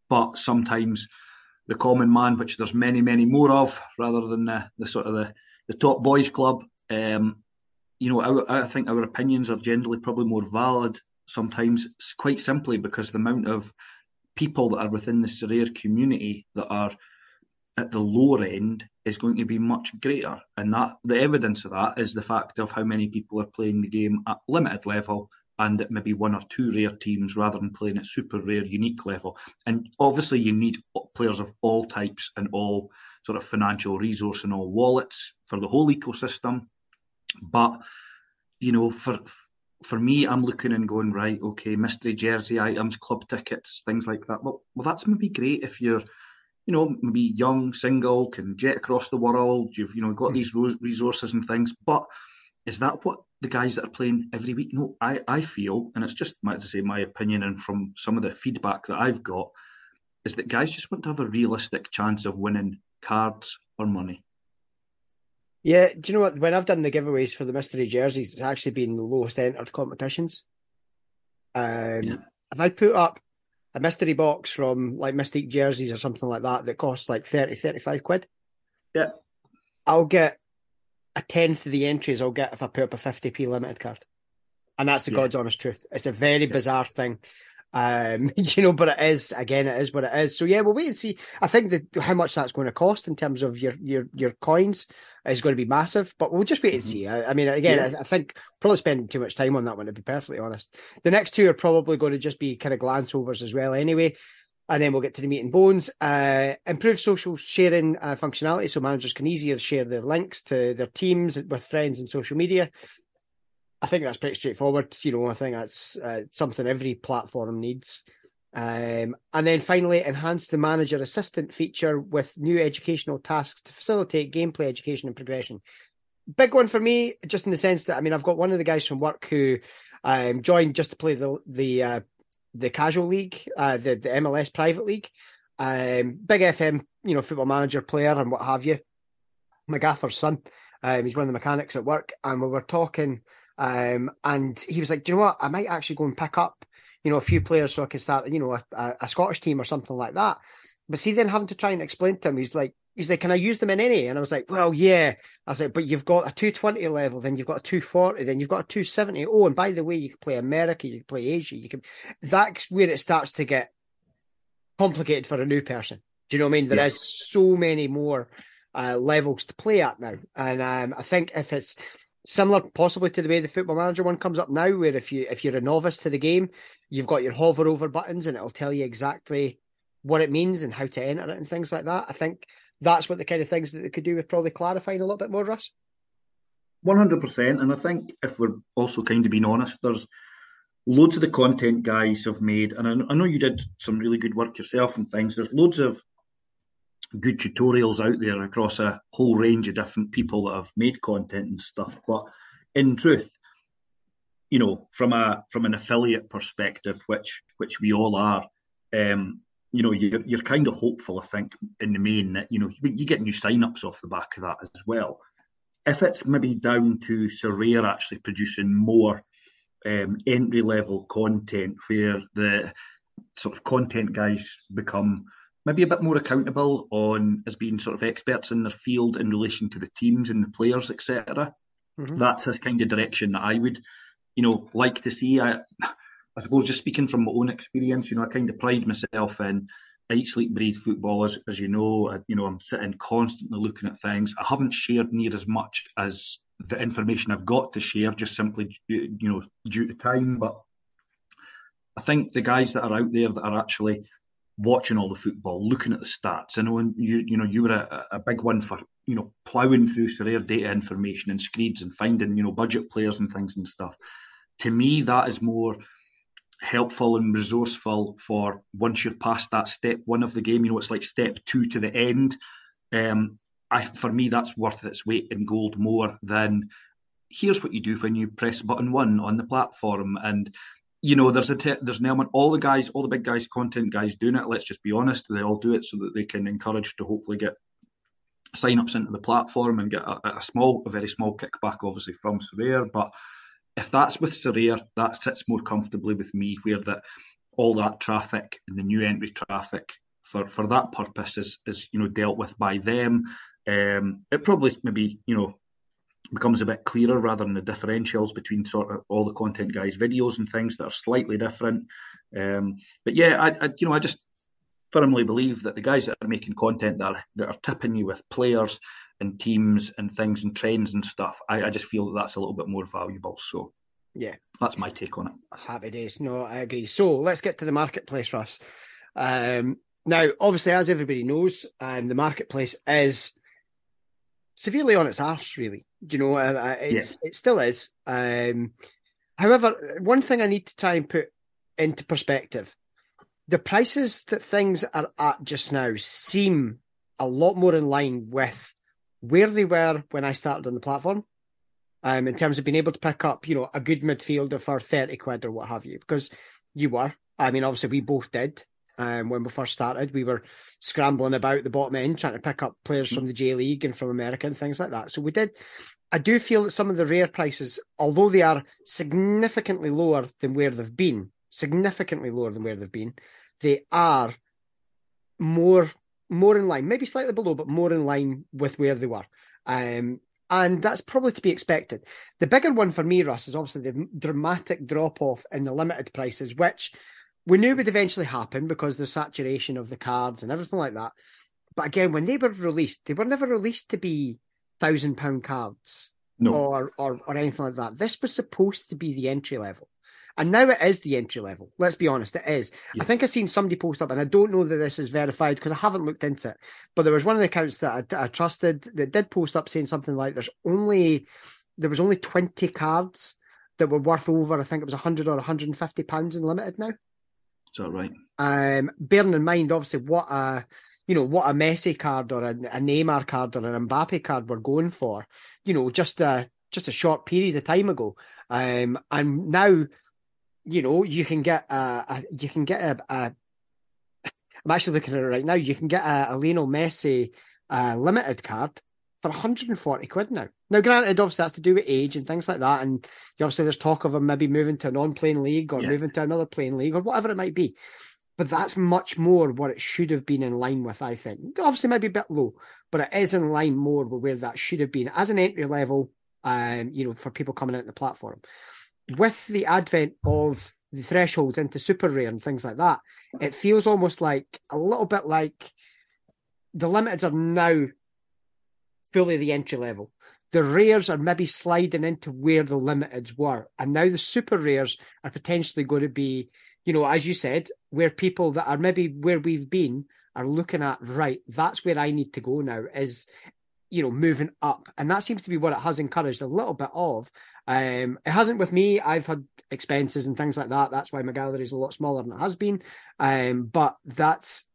but sometimes the common man, which there's many, many more of, rather than the, the sort of the, the top boys club, um, you know, I, I think our opinions are generally probably more valid sometimes, quite simply because the amount of people that are within the Sorare community that are at the lower end is going to be much greater. And that the evidence of that is the fact of how many people are playing the game at limited level and at maybe one or two rare teams rather than playing at super rare unique level. And obviously you need players of all types and all sort of financial resource and all wallets for the whole ecosystem. But you know, for for me, I'm looking and going right. Okay, mystery jersey items, club tickets, things like that. Well, well, that's maybe great if you're you know, maybe young, single, can jet across the world. You've, you know, got hmm. these resources and things. But is that what the guys that are playing every week? No, I, I feel, and it's just my, to say my opinion, and from some of the feedback that I've got, is that guys just want to have a realistic chance of winning cards or money. Yeah, do you know what? When I've done the giveaways for the mystery jerseys, it's actually been the lowest entered competitions. Um, yeah. If I put up a mystery box from like Mystique jerseys or something like that that costs like 30, 35 quid. Yeah. I'll get a tenth of the entries I'll get if I put up a 50p limited card. And that's the yeah. God's honest truth. It's a very yeah. bizarre thing. Um, you know, but it is again, it is what it is. So yeah, we'll wait and see. I think that how much that's going to cost in terms of your your your coins is going to be massive, but we'll just wait and mm-hmm. see. I, I, mean, again, yeah. I, I, think probably spending too much time on that one to be perfectly honest. The next two are probably going to just be kind of glance overs as well, anyway. And then we'll get to the meat and bones. Uh, improve social sharing uh, functionality so managers can easier share their links to their teams with friends and social media. I think that's pretty straightforward. You know, I think that's uh, something every platform needs. Um, and then finally, enhance the manager assistant feature with new educational tasks to facilitate gameplay education and progression. Big one for me, just in the sense that I mean, I've got one of the guys from work who um, joined just to play the the uh, the casual league, uh, the the MLS private league. Um, big FM, you know, football manager player and what have you. McGaffer's son. Um, he's one of the mechanics at work, and we were talking um, and he was like, Do you know what? I might actually go and pick up, you know, a few players so I can start, you know, a, a Scottish team or something like that. But see, then having to try and explain to him, he's like, he's like, can I use them in any? And I was like, well, yeah. I was like, but you've got a 220 level, then you've got a 240, then you've got a 270. Oh, and by the way, you can play America, you can play Asia, you can. That's where it starts to get complicated for a new person. Do you know what I mean? There yes. is so many more uh, levels to play at now, and um, I think if it's similar possibly to the way the football manager one comes up now where if you if you're a novice to the game you've got your hover over buttons and it'll tell you exactly what it means and how to enter it and things like that. I think that's what the kind of things that they could do with probably clarifying a little bit more russ. 100% and i think if we're also kind of being honest there's loads of the content guys have made and I know you did some really good work yourself and things. There's loads of good tutorials out there across a whole range of different people that have made content and stuff. But in truth, you know, from a from an affiliate perspective, which which we all are, um, you know, you're, you're kind of hopeful, I think, in the main that you know you get new sign-ups off the back of that as well. If it's maybe down to Sorare actually producing more um, entry level content where the sort of content guys become maybe a bit more accountable on as being sort of experts in their field in relation to the teams and the players, etc. Mm-hmm. That's the kind of direction that I would, you know, like to see. I, I suppose just speaking from my own experience, you know, I kind of pride myself in I eat, sleep, breathe football, as, as you know. I, you know, I'm sitting constantly looking at things. I haven't shared near as much as the information I've got to share, just simply, you know, due to time. But I think the guys that are out there that are actually watching all the football, looking at the stats. I know you you know you were a, a big one for you know ploughing through Sorare data information and screeds and finding you know budget players and things and stuff. To me, that is more helpful and resourceful for once you're past that step one of the game. You know, it's like step two to the end. Um, I, for me, that's worth its weight in gold more than here's what you do when you press button one on the platform and you know, there's a te- there's an element. All the guys, all the big guys, content guys doing it. Let's just be honest. They all do it so that they can encourage to hopefully get sign-ups into the platform and get a, a small, a very small kickback, obviously from Sorare. But if that's with Sorare, that sits more comfortably with me, where that all that traffic and the new entry traffic for for that purpose is is you know dealt with by them. Um, it probably maybe you know becomes a bit clearer rather than the differentials between sort of all the content guys' videos and things that are slightly different. Um, but yeah, I, I, you know I just firmly believe that the guys that are making content that are, that are tipping you with players and teams and things and trends and stuff, I, I just feel that that's a little bit more valuable. So yeah, that's my take on it. Happy days. No, I agree. So let's get to the marketplace, Russ. Um, now, obviously, as everybody knows, um, the marketplace is severely on its arse, really. Do you know, uh, uh, it's yeah. it still is. Um, however, one thing I need to try and put into perspective: the prices that things are at just now seem a lot more in line with where they were when I started on the platform. Um, in terms of being able to pick up, you know, a good midfielder for thirty quid or what have you, because you were. I mean, obviously, we both did um, when we first started. We were scrambling about the bottom end, trying to pick up players from the J League and from America and things like that. So we did. I do feel that some of the rare prices, although they are significantly lower than where they've been, significantly lower than where they've been, they are more more in line, maybe slightly below, but more in line with where they were. Um, and that's probably to be expected. The bigger one for me, Russ, is obviously the dramatic drop off in the limited prices, which we knew it would eventually happen because the saturation of the cards and everything like that. But again, when they were released, they were never released to be thousand pound cards no. or, or or anything like that. This was supposed to be the entry level. And now it is the entry level. Let's be honest, it is. Yeah. I think I've seen somebody post up, and I don't know that this is verified because I haven't looked into it. But there was one of the accounts that I, I trusted that did post up saying something like, "There's only there was only twenty cards that were worth over. I think it was hundred or one hundred and fifty pounds in limited now." Is that right? Um, bearing in mind, obviously, what a you know what a Messi card or a, a Neymar card or an Mbappe card we're going for, you know, just a just a short period of time ago, um, and now, you know, you can get a, a you can get a, a. I'm actually looking at it right now. You can get a, a Lionel Messi uh, limited card for 140 quid now. Now, granted, obviously that's to do with age and things like that, and obviously there's talk of him maybe moving to a non-playing league or yeah. moving to another playing league or whatever it might be. But that's much more what it should have been in line with, I think. Obviously, maybe a bit low, but it is in line more with where that should have been as an entry level, um, you know, for people coming into the platform. With the advent of the thresholds into super rare and things like that, it feels almost like a little bit like the limiteds are now fully the entry level. The rares are maybe sliding into where the limiteds were. And now the super rares are potentially going to be, you know, as you said, where people that are maybe where we've been are looking at, right, that's where I need to go now is, you know, moving up. And that seems to be what it has encouraged a little bit of. Um, it hasn't with me. I've had expenses and things like that. That's why my gallery is a lot smaller than it has been. Um, but that's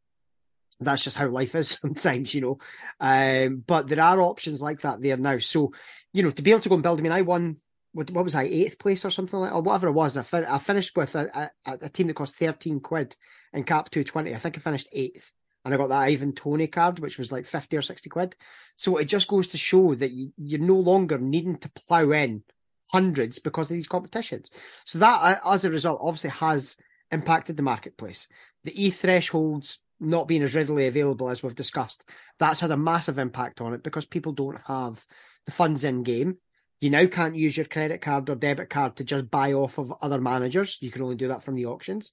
that's just how life is sometimes, you know. Um, but there are options like that there now. So, you know, to be able to go and build, I mean, I won, what, what was I, eighth place or something like or whatever it was. I, fin- I finished with a, a, a, team that cost 13 quid in cap 220. I think I finished eighth. And I got that Ivan Toney card, which was like 50 or 60 quid. So it just goes to show that you, you're no longer needing to plough in hundreds because of these competitions. So that, as a result, obviously has impacted the marketplace. The E thresholds not being as readily available as we've discussed, that's had a massive impact on it because people don't have the funds in game. You now can't use your credit card or debit card to just buy off of other managers. You can only do that from the auctions.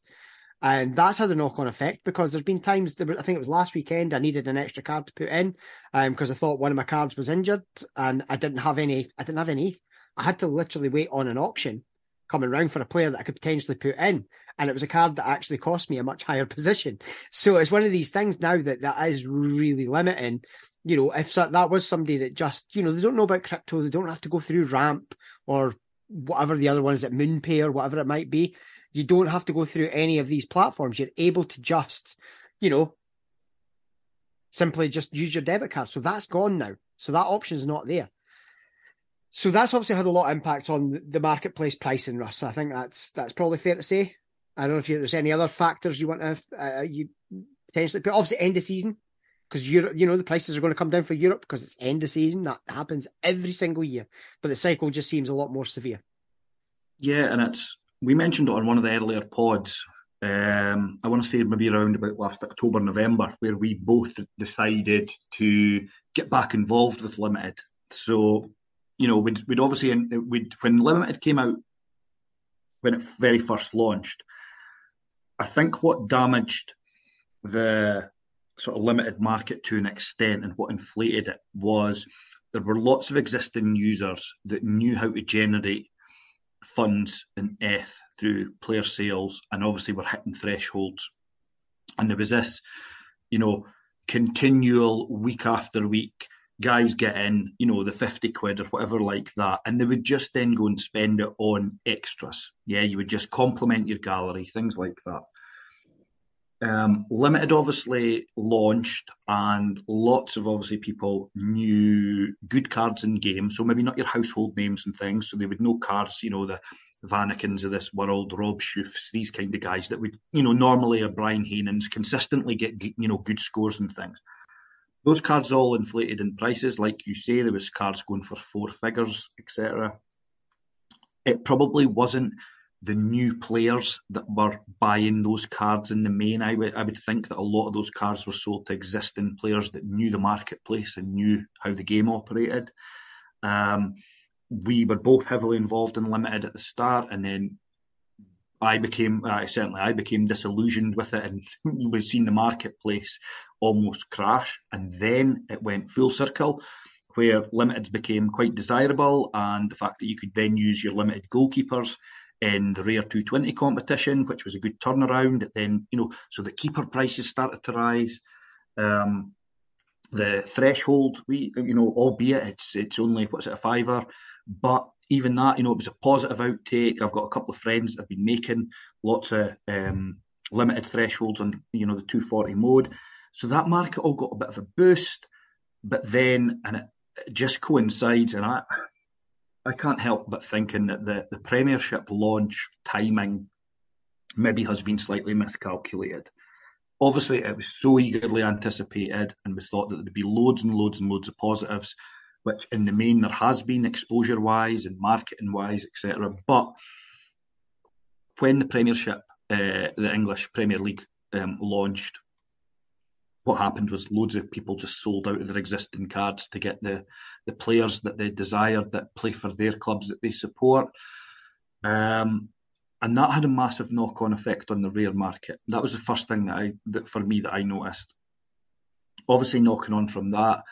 And that's had a knock on effect because there's been times, I think it was last weekend, I needed an extra card to put in because um, I thought one of my cards was injured and I didn't have any, I didn't have any. I had to literally wait on an auction coming round for a player that I could potentially put in. And it was a card that actually cost me a much higher position. So it's one of these things now that that is really limiting. You know, if that was somebody that just, you know, they don't know about crypto, they don't have to go through Ramp or whatever the other one is at MoonPay or whatever it might be. You don't have to go through any of these platforms. You're able to just, you know, simply just use your debit card. So that's gone now. So that option is not there. So that's obviously had a lot of impact on the marketplace pricing, Russ. I think that's that's probably fair to say. I don't know if you, there's any other factors you want to uh, you potentially put. Obviously, end of season because Europe, you know, the prices are going to come down for Europe because it's end of season. That happens every single year, but the cycle just seems a lot more severe. Yeah, and it's we mentioned it on one of the earlier pods. Um, I want to say maybe around about last October, November, where we both decided to get back involved with Limited. So you know, we'd, we'd obviously, we'd, when Limited came out, when it very first launched, I think what damaged the sort of limited market to an extent and what inflated it was there were lots of existing users that knew how to generate funds in ETH through player sales and obviously were hitting thresholds. And there was this, you know, continual week after week guys get in, you know, the 50 quid or whatever like that, and they would just then go and spend it on extras. Yeah, you would just complement your gallery, things like that. Um, Limited obviously launched, and lots of obviously people knew good cards in game. So maybe not your household names and things. So they would know cards, you know, the Vanakens of this world, Rob Schoofs, these kind of guys that would, you know, normally a Bryan Heynens consistently get, you know, good scores and things those cards all inflated in prices, like you say, there was cards going for four figures, etc. It probably wasn't the new players that were buying those cards in the main. I would I would think that a lot of those cards were sold to existing players that knew the marketplace and knew how the game operated. Um, we were both heavily involved in limited at the start, and then I became uh, certainly I became disillusioned with it, and we've seen the marketplace almost crash, and then it went full circle, where limiteds became quite desirable, and the fact that you could then use your limited goalkeepers in the rare 220 competition, which was a good turnaround. Then you know, so the keeper prices started to rise. Um, the threshold, we you know, albeit it's it's only what's it a fiver, but even that, you know, it was a positive outtake. I've got a couple of friends that have been making lots of um, limited thresholds on, you know, the 240 mode. So that market all got a bit of a boost, but then, and it, it just coincides, and I, I can't help but thinking that the, the Premiership launch timing maybe has been slightly miscalculated. Obviously, it was so eagerly anticipated, and we thought that there'd be loads and loads and loads of positives which in the main there has been exposure wise and marketing wise, etc. But when the Premiership, uh, the English Premier League, um, launched, what happened was loads of people just sold out of their existing cards to get the the players that they desired that play for their clubs that they support. Um, and that had a massive knock-on effect on the rare market. That was the first thing that I, that for me, that I noticed. Obviously, knocking on from that,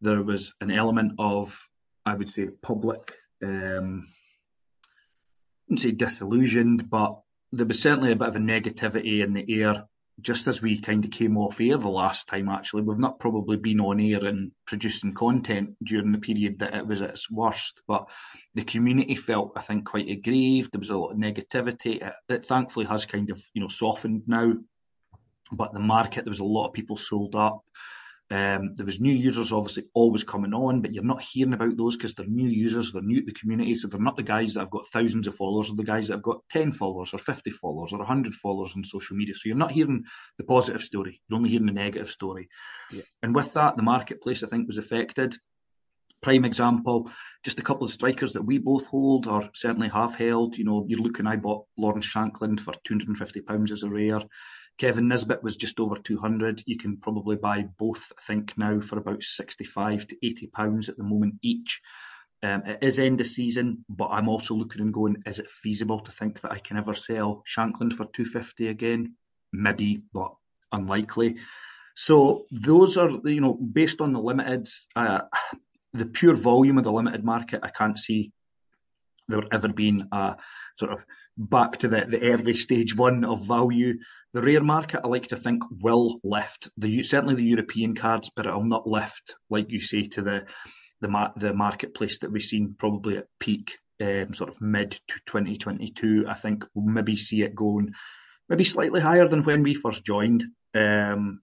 there was an element of, I would say, public, um, I wouldn't say disillusioned, but there was certainly a bit of a negativity in the air just as we kind of came off air the last time, actually, we've not probably been on air and producing content during the period that it was at its worst, but the community felt, I think, quite aggrieved. There was a lot of negativity. It, it thankfully has kind of, you know, softened now. but the market there was a lot of people sold up. Um, there was new users obviously always coming on, but you're not hearing about those because they're new users, they're new to the community, so they're not the guys that have got thousands of followers, or the guys that have got 10 followers or 50 followers or 100 followers on social media. So you're not hearing the positive story, you're only hearing the negative story. Yeah. And with that, the marketplace I think was affected. Prime example, just a couple of strikers that we both hold or certainly have held. You know, you're looking, I bought Lawrence Shankland for £250 as a rare. Kevin Nisbet was just over 200. You can probably buy both, I think, now for about 65 to 80 pounds at the moment each. Um, it is end of season, but I'm also looking and going, is it feasible to think that I can ever sell Shankland for 250 again? Maybe, but unlikely. So those are, you know, based on the limited, uh, the pure volume of the limited market, I can't see there ever been a sort of back to the, the early stage one of value. The rare market, I like to think, will lift. The certainly the European cards, but it'll not lift, like you say, to the the, the marketplace that we've seen probably at peak, um, sort of mid to 2022. I think we'll maybe see it going maybe slightly higher than when we first joined. Um,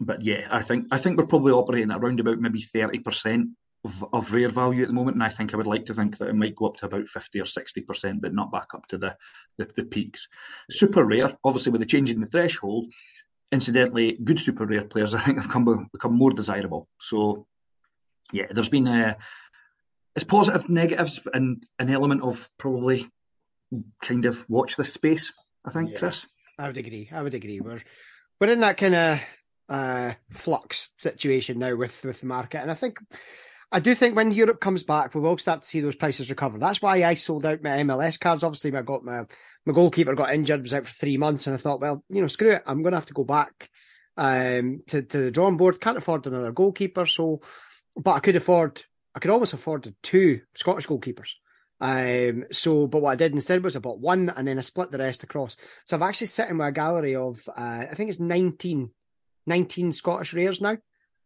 but yeah, I think I think we're probably operating at around about maybe 30% of, of, rare value at the moment, and I think I would like to think that it might go up to about 50 or 60%, but not back up to the, the, the peaks. Super rare, obviously, with the change in the threshold, incidentally, good super rare players, I think, have come, become more desirable. So, yeah, there's been a, it's positive, negatives, and an element of probably kind of watch this space, I think, yeah, Kris. I would agree. I would agree. We're, we're in that kind of uh, flux situation now with, with the market. And I think I do think when Europe comes back, we will start to see those prices recover. That's why I sold out my MLS cards. Obviously, I got my my goalkeeper got injured, was out for three months, and I thought, well, you know, screw it, I'm going to have to go back um, to to the drawing board. Can't afford another goalkeeper, so but I could afford, I could almost afford two Scottish goalkeepers. Um, so, but what I did instead was I bought one and then I split the rest across. So I've actually sitting with a gallery of, uh, I think it's 19, 19 Scottish rares now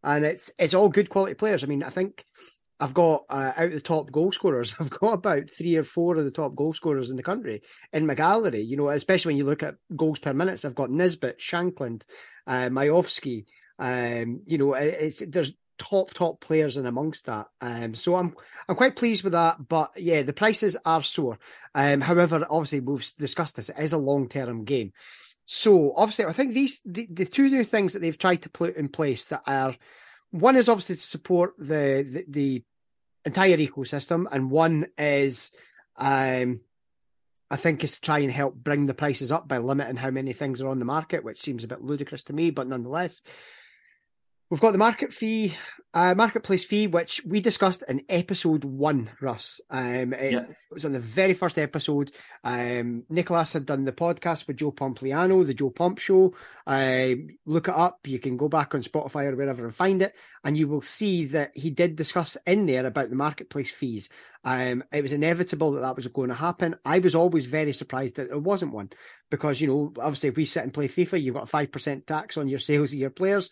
and it's it's all good quality players. I mean, I think I've got uh, out of the top goal scorers. I've got about three or four of the top goal scorers in the country in my gallery. You know, especially when you look at goals per minutes. I've got Nisbet, Shankland, uh. Um, you know, it's there's top top players in amongst that. Um, so I'm I'm quite pleased with that. But yeah, the prices are sore. Um, however, obviously we've discussed this. It is a long term game. So obviously, I think these the, the two new things that they've tried to put in place that are one is obviously to support the the, the entire ecosystem, and one is um, I think is to try and help bring the prices up by limiting how many things are on the market, which seems a bit ludicrous to me, but nonetheless. We've got the market fee, uh, marketplace fee, which we discussed in episode one, Russ. Um, it, yeah. was on the very first episode. Um, Nicolas had done the podcast with Joe Pompliano, the Joe Pomp Show. Uh, look it up. You can go back on Spotify or wherever and find it, and you will see that he did discuss in there about the marketplace fees. Um, it was inevitable that that was going to happen. I was always very surprised that there wasn't one because, you know, obviously if we sit and play FIFA, you've got a 5% tax on your sales of your players.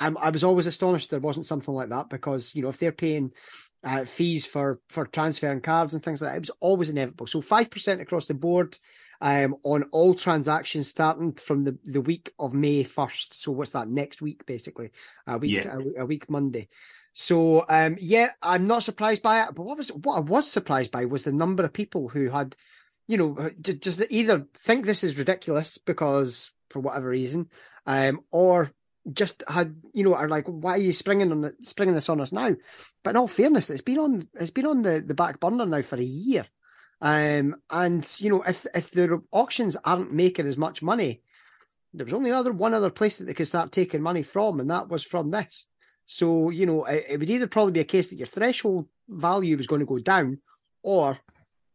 I'm, i was always astonished there wasn't something like that because you know if they're paying uh, fees for for transferring cards and things like that, it was always inevitable. So five percent across the board um, on all transactions starting from the, the week of May first. So what's that next week basically? A week yeah. a, a, week Monday. So um, yeah, I'm not surprised by it. But what was what I was surprised by was the number of people who had, you know, just either think this is ridiculous because for whatever reason, um, or just had you know are like why are you springing on the, springing this on us now? But in all fairness it's been on it's been on the, the back burner now for a year. Um and you know if if the auctions aren't making as much money there was only other one other place that they could start taking money from and that was from this. So you know it, it would either probably be a case that your threshold value was going to go down or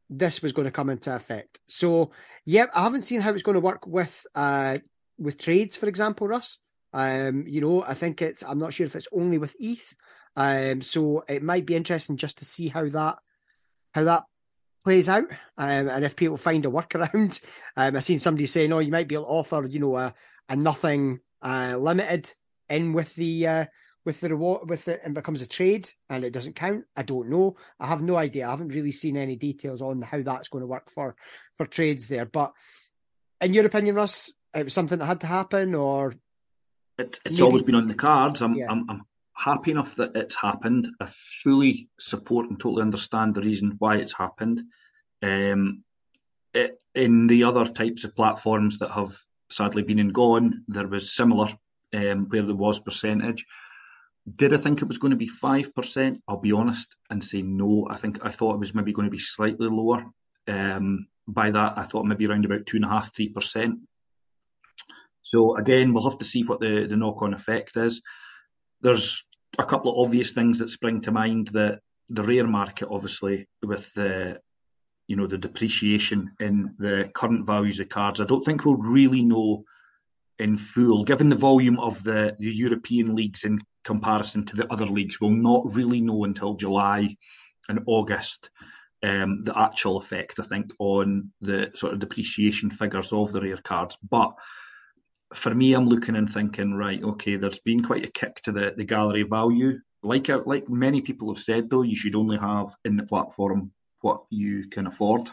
this was going to come into effect. So yeah i haven't seen how it's going to work with uh with trades for example russ um, you know, I think it's. I'm not sure if it's only with ETH. Um, so it might be interesting just to see how that how that plays out, um, and if people find a workaround. Um, I've seen somebody saying, "Oh, you might be able to offer, you know, a, a nothing uh, limited in with the uh, with the reward with it, and becomes a trade, and it doesn't count." I don't know. I have no idea. I haven't really seen any details on how that's going to work for for trades there. But in your opinion, Russ, it was something that had to happen, or it, it's maybe... always been on the cards. I'm, yeah. I'm, I'm happy enough that it's happened. I fully support and totally understand the reason why it's happened. Um, it, in the other types of platforms that have sadly been and gone, there was similar um, where there was percentage. Did I think it was going to be five percent? I'll be honest and say no. I think I thought it was maybe going to be slightly lower. Um, by that, I thought maybe around about two and a half, three percent. So again, we'll have to see what the, the knock-on effect is. There's a couple of obvious things that spring to mind. that the rare market, obviously, with the you know the depreciation in the current values of cards. I don't think we'll really know in full, given the volume of the, the European leagues in comparison to the other leagues. We'll not really know until July and August um, the actual effect, I think, on the sort of depreciation figures of the rare cards. But for me, I'm looking and thinking, right, okay, there's been quite a kick to the, the gallery value. Like like many people have said, though, you should only have in the platform what you can afford.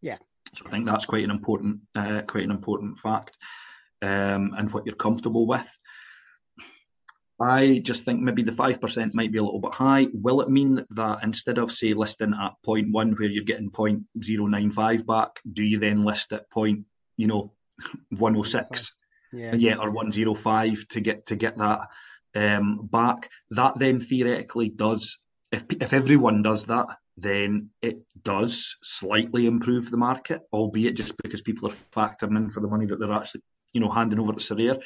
Yeah. So I think that's quite an important, uh, quite an important fact, um, and what you're comfortable with. I just think maybe the five percent might be a little bit high. Will it mean that instead of say listing at point one where you're getting point zero nine five back, do you then list at point you know one oh six? Yeah. yeah, or one zero five to get to get that um, back. That then theoretically does if if everyone does that, then it does slightly improve the market, albeit just because people are factoring in for the money that they're actually, you know, handing over to Sorare.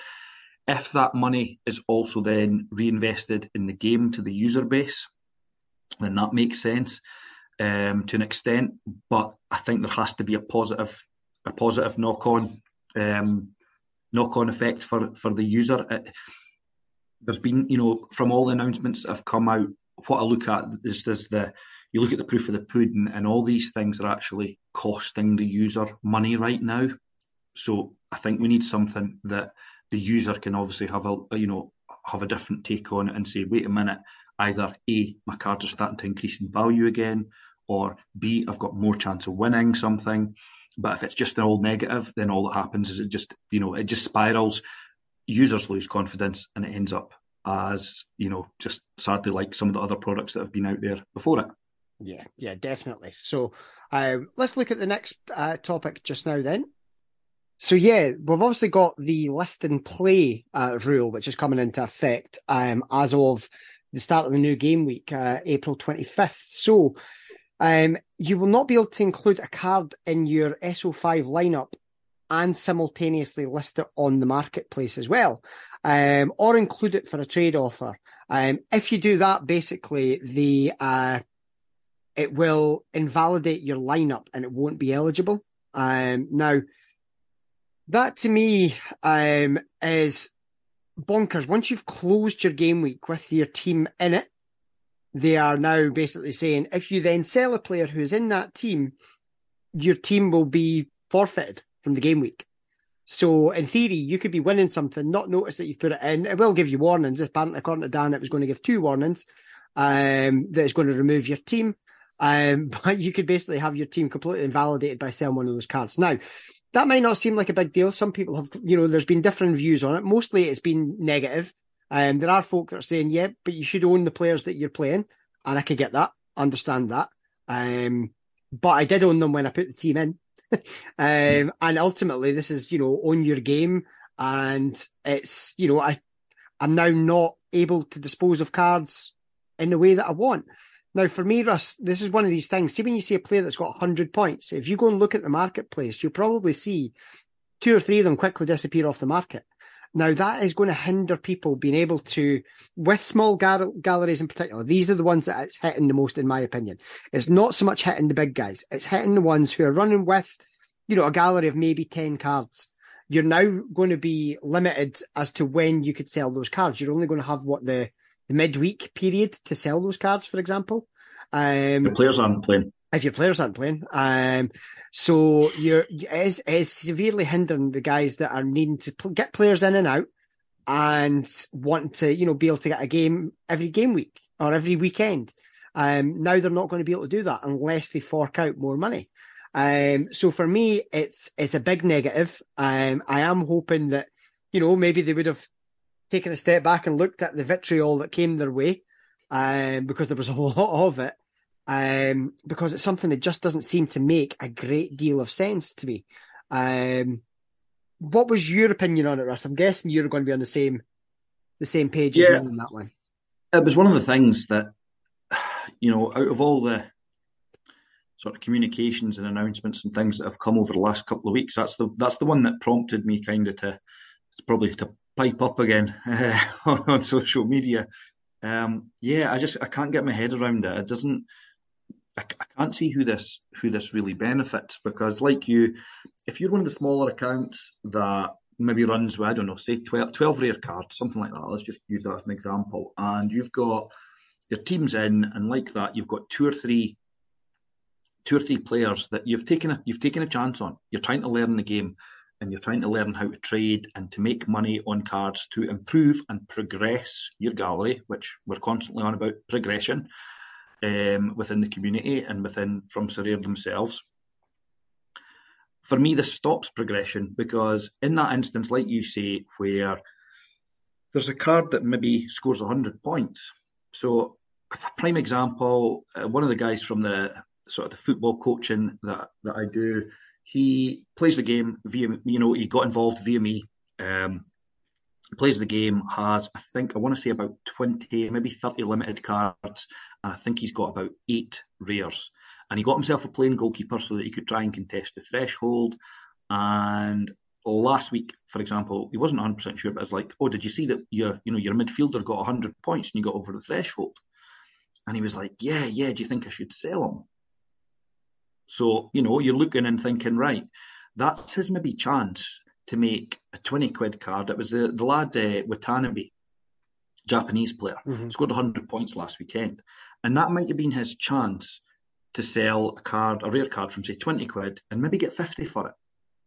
If that money is also then reinvested in the game to the user base, then that makes sense um, to an extent. But I think there has to be a positive, a positive knock-on, um, knock-on effect for for the user. It, there's been, you know, from all the announcements that have come out, what I look at is, is the you look at the proof of the pudding, and all these things are actually costing the user money right now. So I think we need something that the user can obviously have a you know have a different take on it and say, wait a minute, either A, my cards are starting to increase in value again, or B, I've got more chance of winning something. But if it's just an all negative, then all that happens is it just, you know, it just spirals. Users lose confidence and it ends up as, you know, just sadly like some of the other products that have been out there before it. Yeah, yeah, definitely. So um, let's look at the next uh, topic just now then. So yeah, we've obviously got the list and play uh, rule, which is coming into effect um, as of the start of the new game week, uh, April 25th. So um, you will not be able to include a card in your SO5 lineup and simultaneously list it on the marketplace as well, um, or include it for a trade offer. Um, if you do that, basically the uh, it will invalidate your lineup and it won't be eligible. Um, now, that to me um, is bonkers. Once you've closed your game week with your team in it, they are now basically saying if you then sell a player who's in that team, your team will be forfeited from the game week. So in theory, you could be winning something, not notice that you've put it in. It will give you warnings. Apparently, according to Dan, it was going to give two warnings. Um, that is going to remove your team. Um, but you could basically have your team completely invalidated by selling one of those cards. Now, that might not seem like a big deal. Some people have, you know, there's been different views on it. Mostly it's been negative. Um, there are folk that are saying, yeah, but you should own the players that you're playing. And I could get that, understand that. Um, but I did own them when I put the team in. um, and ultimately, this is, you know, own your game. And it's, you know, I, I'm now not able to dispose of cards in the way that I want. Now, for me, Russ, this is one of these things. See, when you see a player that's got 100 points, if you go and look at the marketplace, you'll probably see two or three of them quickly disappear off the market. Now, that is going to hinder people being able to, with small gal- galleries in particular, these are the ones that it's hitting the most, in my opinion. It's not so much hitting the big guys, it's hitting the ones who are running with, you know, a gallery of maybe 10 cards. You're now going to be limited as to when you could sell those cards. You're only going to have what the the midweek period to sell those cards, for example. Um, the players aren't playing. If your players aren't playing, um, so you're is is severely hindering the guys that are needing to pl- get players in and out and wanting to you know be able to get a game every game week or every weekend. Um, now they're not going to be able to do that unless they fork out more money. Um, so for me, it's it's a big negative. Um, I am hoping that you know maybe they would have taken a step back and looked at the vitriol that came their way, um, because there was a lot of it. Um, because it's something that just doesn't seem to make a great deal of sense to me. Um, what was your opinion on it, Russ? I'm guessing you're going to be on the same the same page yeah, as me on that one. It was one of the things that you know, out of all the sort of communications and announcements and things that have come over the last couple of weeks, that's the that's the one that prompted me kind of to probably to pipe up again uh, on social media. Um, yeah, I just I can't get my head around it. It doesn't. I, can't see who this who this really benefits because, like you, if you're one of the smaller accounts that maybe runs with I don't know, say 12, 12 rare cards, something like that. Let's just use that as an example. And you've got your team's in, and like that, you've got two or three, two or three players that you've taken a you've taken a chance on. You're trying to learn the game, and you're trying to learn how to trade and to make money on cards to improve and progress your gallery, which we're constantly on about progression um, within the community and within from Sorare themselves. For me, this stops progression because in that instance, like you say, where there's a card that maybe scores 100 points so, a prime example, uh, one of the guys from the sort of the football coaching that that I do, he plays the game via, you know, he got involved via me. Um, plays the game, has I think I want to say about twenty, maybe thirty limited cards, and I think he's got about eight rares. And he got himself a playing goalkeeper so that he could try and contest the threshold. And last week, for example, he wasn't 100 percent sure, but I was like, "Oh, did you see that your you know your midfielder got 100 points and you got over the threshold?" And he was like, "Yeah, yeah. Do you think I should sell him?" So you know, you're looking and thinking, right, that's his maybe chance to make a 20 quid card. It was the, the lad uh, Watanabe, Japanese player, mm-hmm. scored 100 points last weekend, and that might have been his chance to sell a card, a rare card from say 20 quid, and maybe get 50 for it.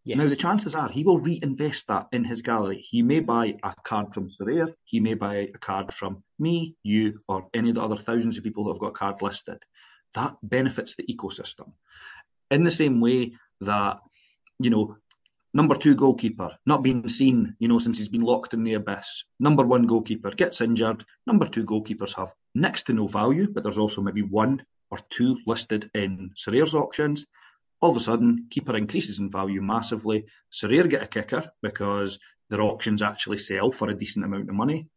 Yes. Now, the chances are he will reinvest that in his gallery. He may buy a card from Sorare, he may buy a card from me, you, or any of the other thousands of people that have got cards listed. That benefits the ecosystem. In the same way that, you know, number two goalkeeper, not being seen, you know, since he's been locked in the abyss. Number one goalkeeper gets injured. Number two goalkeepers have next to no value, but there's also maybe one or two listed in Sorare's auctions all of a sudden, keeper increases in value massively. Sorare get a kicker because their auctions actually sell for a decent amount of money.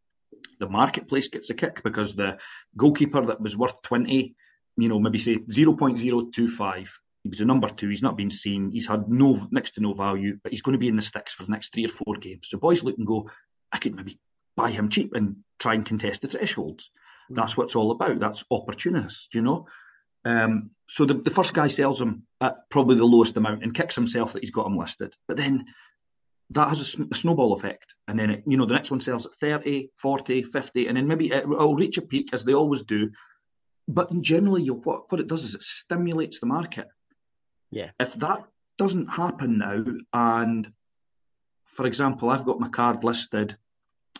The marketplace gets a kick because the goalkeeper that was worth 20, you know, maybe say 0.025, he was a number two, he's not been seen, he's had no next to no value, but he's going to be in the sticks for the next three or four games. So boys look and go, I could maybe buy him cheap and try and contest the thresholds. Mm. That's what it's all about. That's opportunist, you know. Um, so the, the first guy sells him at probably the lowest amount and kicks himself that he's got him listed. But then that has a, a, snowball effect. And then, it, you know, the next one sells at 30, 40, 50, and then maybe it, will reach a peak as they always do. But generally, what, what it does is it stimulates the market. Yeah. If that doesn't happen now, and for example, I've got my card listed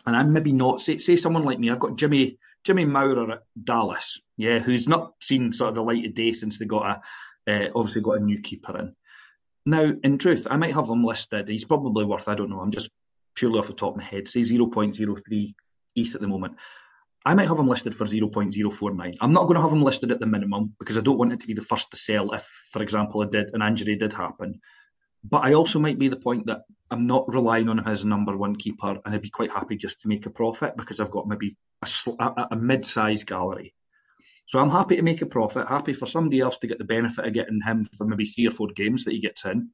and I'm maybe not say say someone like me, I've got Jimmy Jimmy Maurer at Dallas, yeah, who's not seen sort of the light of day since they got a uh, obviously got a new keeper in. Now, in truth, I might have him listed. He's probably worth I don't know. I'm just purely off the top of my head. Say 0.03 ETH at the moment. I might have him listed for 0.049. I'm not going to have him listed at the minimum because I don't want it to be the first to sell if, for example, a did, an injury did happen. But I also might be the point that I'm not relying on him as number one keeper, and I'd be quite happy just to make a profit because I've got maybe a, a, a mid-sized gallery. So I'm happy to make a profit, happy for somebody else to get the benefit of getting him for maybe three or four games that he gets in.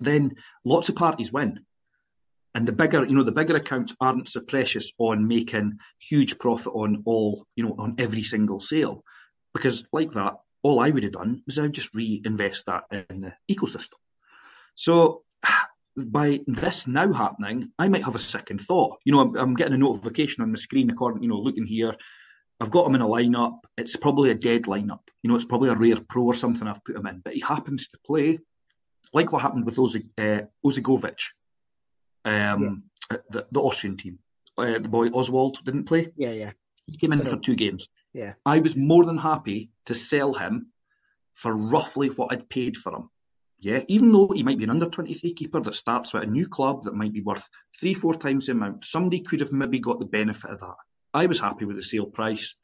Then lots of parties win. And the bigger, you know, the bigger accounts aren't so precious on making huge profit on all, you know, on every single sale. Because like that, all I would have done was I would just reinvest that in the ecosystem. So by this now happening, I might have a second thought. You know, I'm, I'm, getting a notification on the screen according, you know, looking here. I've got him in a lineup. It's probably a dead lineup. You know, it's probably a rare pro or something I've put him in, but he happens to play like what happened with Ozi, uh, um, yeah. the, the, Austrian team. Uh, the boy Oswald didn't play. Yeah, yeah. He came in for two games. Yeah. I was more than happy to sell him for roughly what I'd paid for him yeah, even though he might be an under 23 keeper that starts with a new club that might be worth three, four times the amount, somebody could have maybe got the benefit of that. I was happy with the sale price.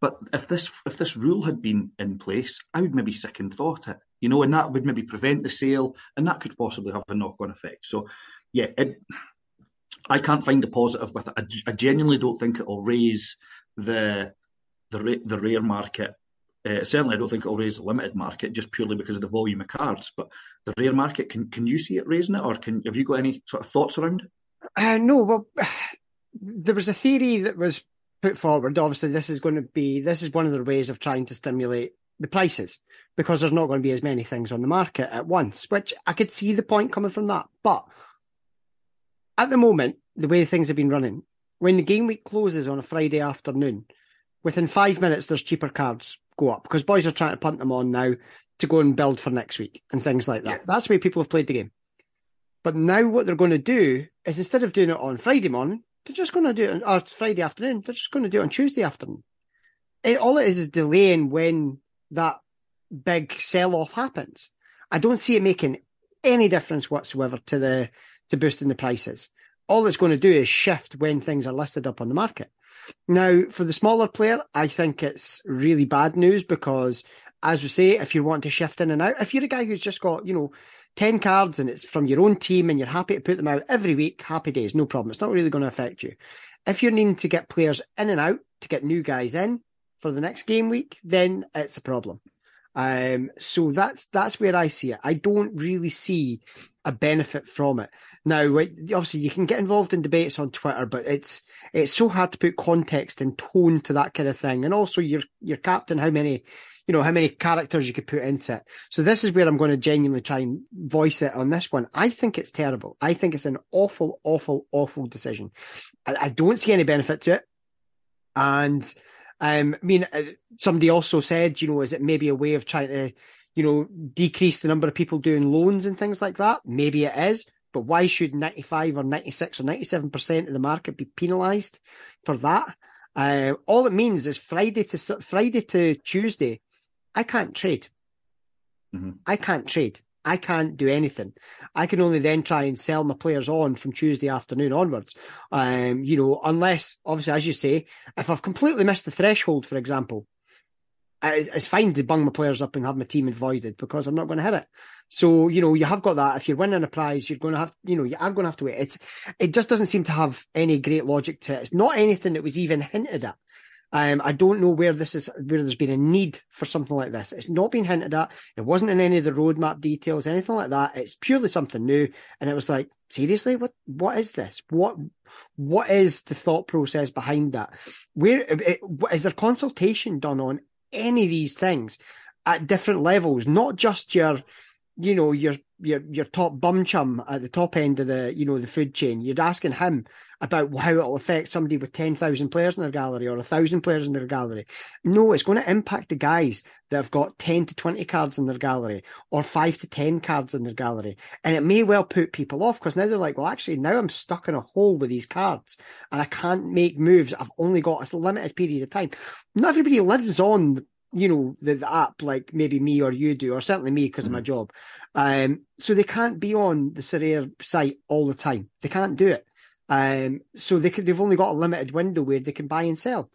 But if this if this rule had been in place, I would maybe second thought it, you know, and that would maybe prevent the sale, and that could possibly have a knock on effect. So, yeah, it, I can't find a positive with it. I, I genuinely don't think it will raise the the the rare market uh, certainly, I don't think it'll raise the limited market just purely because of the volume of cards. But the rare market, can can you see it raising it, or can have you got any sort of thoughts around it? Uh, no, well, there was a theory that was put forward. Obviously, this is going to be this is one of the ways of trying to stimulate the prices because there's not going to be as many things on the market at once. Which I could see the point coming from that, but at the moment, the way things have been running, when the game week closes on a Friday afternoon, within five minutes there's cheaper cards go up because boys are trying to punt them on now to go and build for next week and things like that. Yeah. That's the way people have played the game. But now what they're going to do is instead of doing it on Friday morning, they're just going to do it on or Friday afternoon. They're just going to do it on Tuesday afternoon. It, all it is is delaying when that big sell off happens. I don't see it making any difference whatsoever to the to boosting the prices. All it's going to do is shift when things are listed up on the market. Now, for the smaller player, I think it's really bad news because, as we say, if you want to shift in and out, if you're a guy who's just got, you know, 10 cards and it's from your own team and you're happy to put them out every week, happy days, no problem. It's not really going to affect you. If you're needing to get players in and out to get new guys in for the next game week, then it's a problem. Um, so that's that's where I see it. I don't really see a benefit from it. Now, obviously, you can get involved in debates on Twitter, but it's it's so hard to put context and tone to that kind of thing, and also your your captain, how many you know how many characters you could put into it. So this is where I'm going to genuinely try and voice it on this one. I think it's terrible. I think it's an awful, awful, awful decision. I, I don't see any benefit to it, and um, I mean, uh, somebody also said, you know, is it maybe a way of trying to, you know, decrease the number of people doing loans and things like that? Maybe it is, but why should 95 or 96 or 97% of the market be penalised for that? Uh, all it means is Friday to Friday to Tuesday, I can't trade. Mm-hmm. I can't trade. I can't do anything. I can only then try and sell my players on from Tuesday afternoon onwards. Um, you know, unless obviously, as you say, if I've completely missed the threshold, for example, it's fine to bung my players up and have my team avoided because I'm not going to hit it. So, you know, you have got that. If you're winning a prize, you're going to have, you know, you are going to have to wait. It's, it just doesn't seem to have any great logic to it. It's not anything that was even hinted at. Um, I don't know where this is, where there's been a need for something like this. It's not been hinted at. It wasn't in any of the roadmap details, anything like that. It's purely something new. And it was like, seriously, what, what is this? What, what is the thought process behind that? Where it, is there consultation done on any of these things at different levels, not just your, you know, your your your top bum chum at the top end of the you know the food chain. You're asking him about how it'll affect somebody with ten thousand players in their gallery or thousand players in their gallery. No, it's going to impact the guys that have got ten to twenty cards in their gallery or five to ten cards in their gallery, and it may well put people off because now they're like, well, actually, now I'm stuck in a hole with these cards and I can't make moves. I've only got a limited period of time. Not everybody lives on you know the, the, app like maybe me or you do, or certainly me because mm-hmm. of my mm-hmm. job. Um, so they can't be on the Sorare site all the time. They can't do it. Um, so they could, they've only got a limited window where they can buy and sell.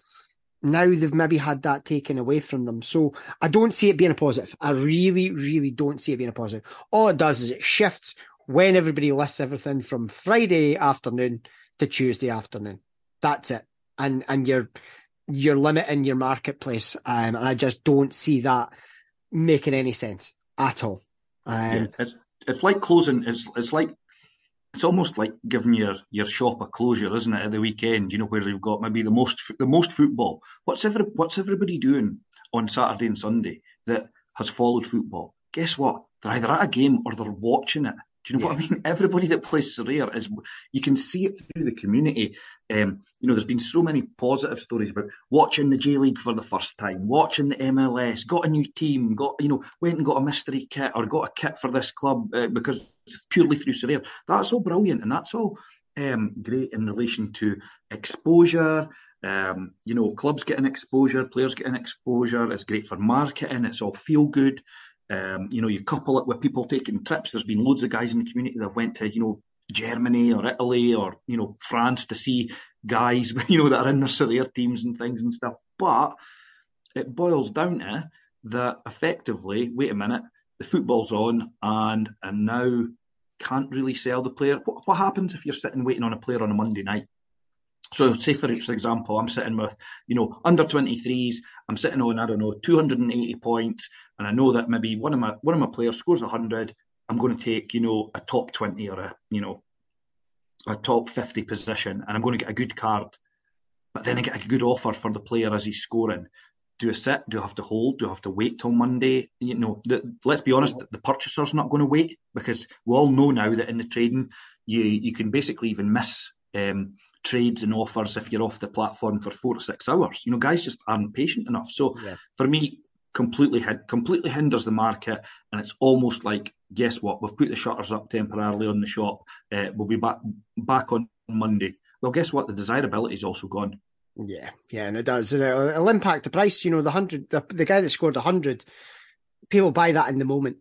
Now they've maybe had that taken away from them. So I don't see it being a positive. I really, really don't see it being a positive. All it does is it shifts when everybody lists everything from Friday afternoon to Tuesday afternoon. That's it. And and you're you're limiting your marketplace. Um, and I just don't see that making any sense at all. Um, yeah, it's, it's like closing. It's it's like it's almost like giving your, your shop a closure, isn't it? At the weekend, you know, where you've got maybe the most the most football. What's every what's everybody doing on Saturday and Sunday that has followed football? Guess what? They're either at a game or they're watching it. Do you know yeah. what I mean? Everybody that plays Sorare is, you can see it through the community. Um, you know, there's been so many positive stories about watching the J League for the first time, watching the MLS, got a new team, got, you know, went and got a mystery kit or got a kit for this club uh, because purely through Sorare. That's all brilliant and that's all um, great in relation to exposure. Um, you know, clubs getting exposure, players getting exposure. It's great for marketing. It's all feel good. Um, you know, you couple it with people taking trips. There's been loads of guys in the community that have went to, you know, Germany or Italy or you know France to see guys you know that are in their Sorare teams and things and stuff. But it boils down to that effectively. Wait a minute, the football's on, and and now can't really sell the player. What, what happens if you're sitting waiting on a player on a Monday night? So, say for example, I'm sitting with, you know, under 23s. I'm sitting on, I don't know, 280 points, and I know that maybe one of my one of my players scores 100. I'm going to take, you know, a top 20 or a, you know, a top 50 position, and I'm going to get a good card. But then I get a good offer for the player as he's scoring. Do I sit? Do I have to hold? Do I have to wait till Monday? You know, the, let's be honest, the purchaser's not going to wait because we all know now that in the trading, you you can basically even miss um, trades and offers if you're off the platform for four to six hours. You know, guys just aren't patient enough. So yeah. for me, completely completely hinders the market, and it's almost like guess what? We've put the shutters up temporarily on the shop. Uh, we'll be back back on Monday. Well, guess what? The desirability is also gone. Yeah, yeah, and it does. And it'll, it'll impact the price. You know, the hundred, the, the guy that scored a hundred, people buy that in the moment.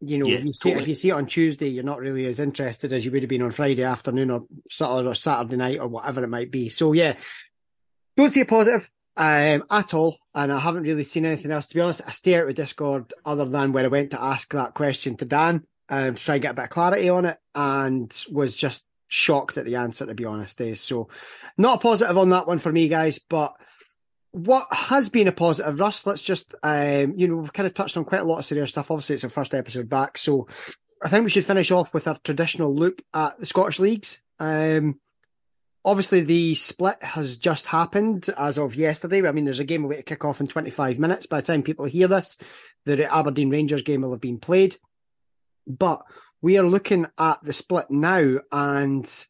You know, yeah, if, you see, totally. if you see it on Tuesday, you're not really as interested as you would have been on Friday afternoon or Saturday or Saturday night or whatever it might be. So yeah, don't see a positive um, at all, and I haven't really seen anything else. To be honest, I stay out with Discord other than where I went to ask that question to Dan um, to try and get a bit of clarity on it, and was just shocked at the answer. To be honest, is eh? so not a positive on that one for me, guys, but what has been a positive, Russ? Let's just, um, you know, we've kind of touched on quite a lot of serious stuff. Obviously, it's our first episode back, so I think we should finish off with our traditional look at the Scottish leagues. Um, obviously, the split has just happened as of yesterday. I mean, there's a game away to kick off in 25 minutes. By the time people hear this, the Aberdeen Rangers game will have been played. But we are looking at the split now, and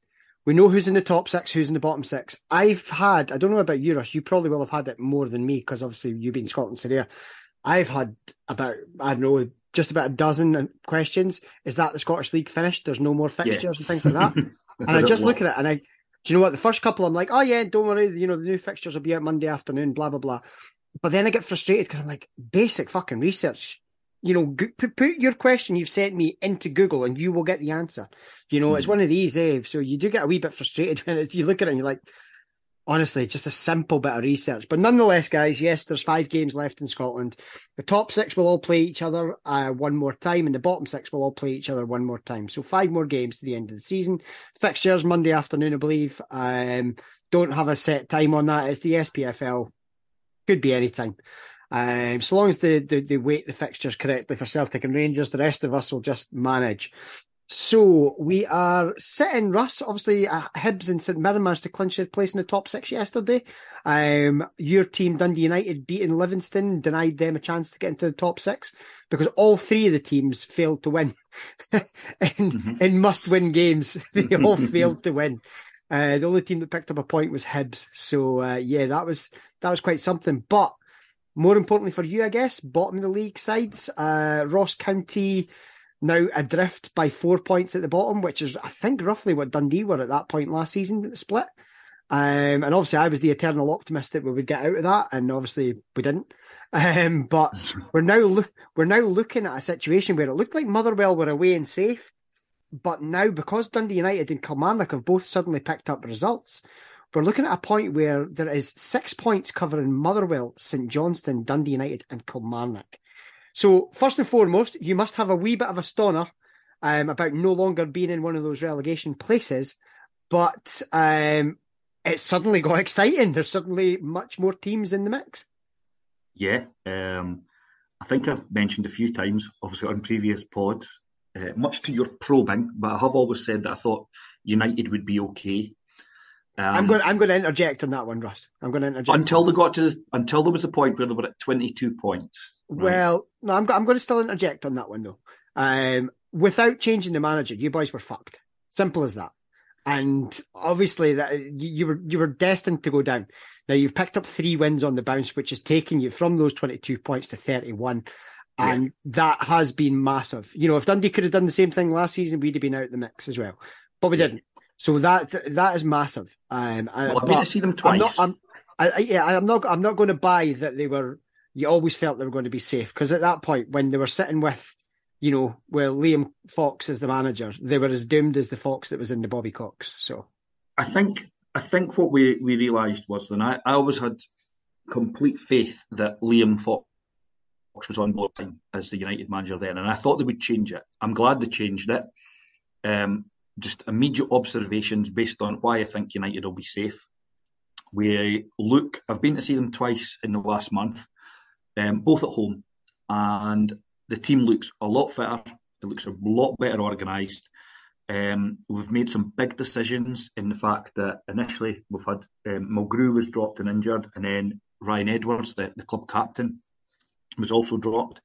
we know who's in the top six, who's in the bottom six. I've had, I don't know about you, Russ, you probably will have had it more than me because obviously you've been Scotland Sorare. I've had about, I don't know, just about a dozen questions. Is that the Scottish League finished? There's no more fixtures yeah. and things like that. and I just look at it and I, do you know what? The first couple, I'm like, oh yeah, don't worry, you know, the new fixtures will be out Monday afternoon, blah, blah, blah. But then I get frustrated because I'm like, basic fucking research you know, put, put your question you've sent me into Google and you will get the answer. You know, mm. it's hmm. one of these, eh? So you do get a wee bit frustrated when you look at it and you're like, honestly, just a simple bit of research. But nonetheless, guys, yes, there's five games left in Scotland. The top six will all play each other uh, one more time, and the bottom six will all play each other one more time. So five more games to the end of the season. Fixtures Monday afternoon, I believe. Um, don't have a set time on that. It's the SPFL. Could be any time. Um, so long as they, they, they weight the fixtures correctly for Celtic and Rangers, the rest of us will just manage. So we are sitting, Russ, obviously uh, Hibs and St Mirren managed to clinch their place in the top six yesterday. Um, your team, Dundee United, beating Livingston, denied them a chance to get into the top six because all three of the teams failed to win in, mm-hmm. in must win games. They all failed to win. Uh, the only team that picked up a point was Hibs. So, uh, yeah, that was, that was quite something. But more importantly for you, I guess, bottom of the league sides, uh, Ross County now adrift by four points at the bottom, which is, I think, roughly what Dundee were at that point last season the split. Um, and obviously, I was the eternal optimist that we would get out of that, and obviously we didn't. Um, but we're now lo- we're now looking at a situation where it looked like Motherwell were away and safe, but now because Dundee United and Kilmarnock have both suddenly picked up results, we're looking at a point where there is six points covering Motherwell, St Johnstone, Dundee United, and Kilmarnock. So, first and foremost, you must have a wee bit of a stoner um, about no longer being in one of those relegation places, but um, it suddenly got exciting. There's suddenly much more teams in the mix. Yeah, um, I think I've mentioned a few times, obviously on previous pods, uh, much to your probing, but I have always said that I thought United would be okay. Um, I'm going. I'm going to interject on that one, Russ. I'm going to interject until they got to until there was a point where they were at 22 points. Right? Well, no, I'm. I'm going to still interject on that one though. Um, without changing the manager, you boys were fucked. Simple as that. And obviously, that you, you were you were destined to go down. Now you've picked up three wins on the bounce, which has taken you from those 22 points to 31. And yeah. that has been massive. You know, if Dundee could have done the same thing last season, we'd have been out the mix as well. But we yeah. didn't. So that that is massive. Um, well, I've been to see them twice. I'm not, I'm, I, yeah, I'm not. I'm not going to buy that they were you always felt they were going to be safe because at that point, when they were sitting with, you know, well, Liam Fox as the manager, they were as doomed as the fox that was in the Bobby Cox. So, I think I think what we we realised was that I, I always had complete faith that Liam Fox was on board as the United manager then, and I thought they would change it. I'm glad they changed it. Um, just immediate observations based on why I think United will be safe. We look, I've been to see them twice in the last month, um, both at home, and the team looks a lot fitter. It looks a lot better organised. Um, we've made some big decisions in the fact that initially we've had um, Mulgrew was dropped and injured, and then Ryan Edwards, the, the club captain, was also dropped.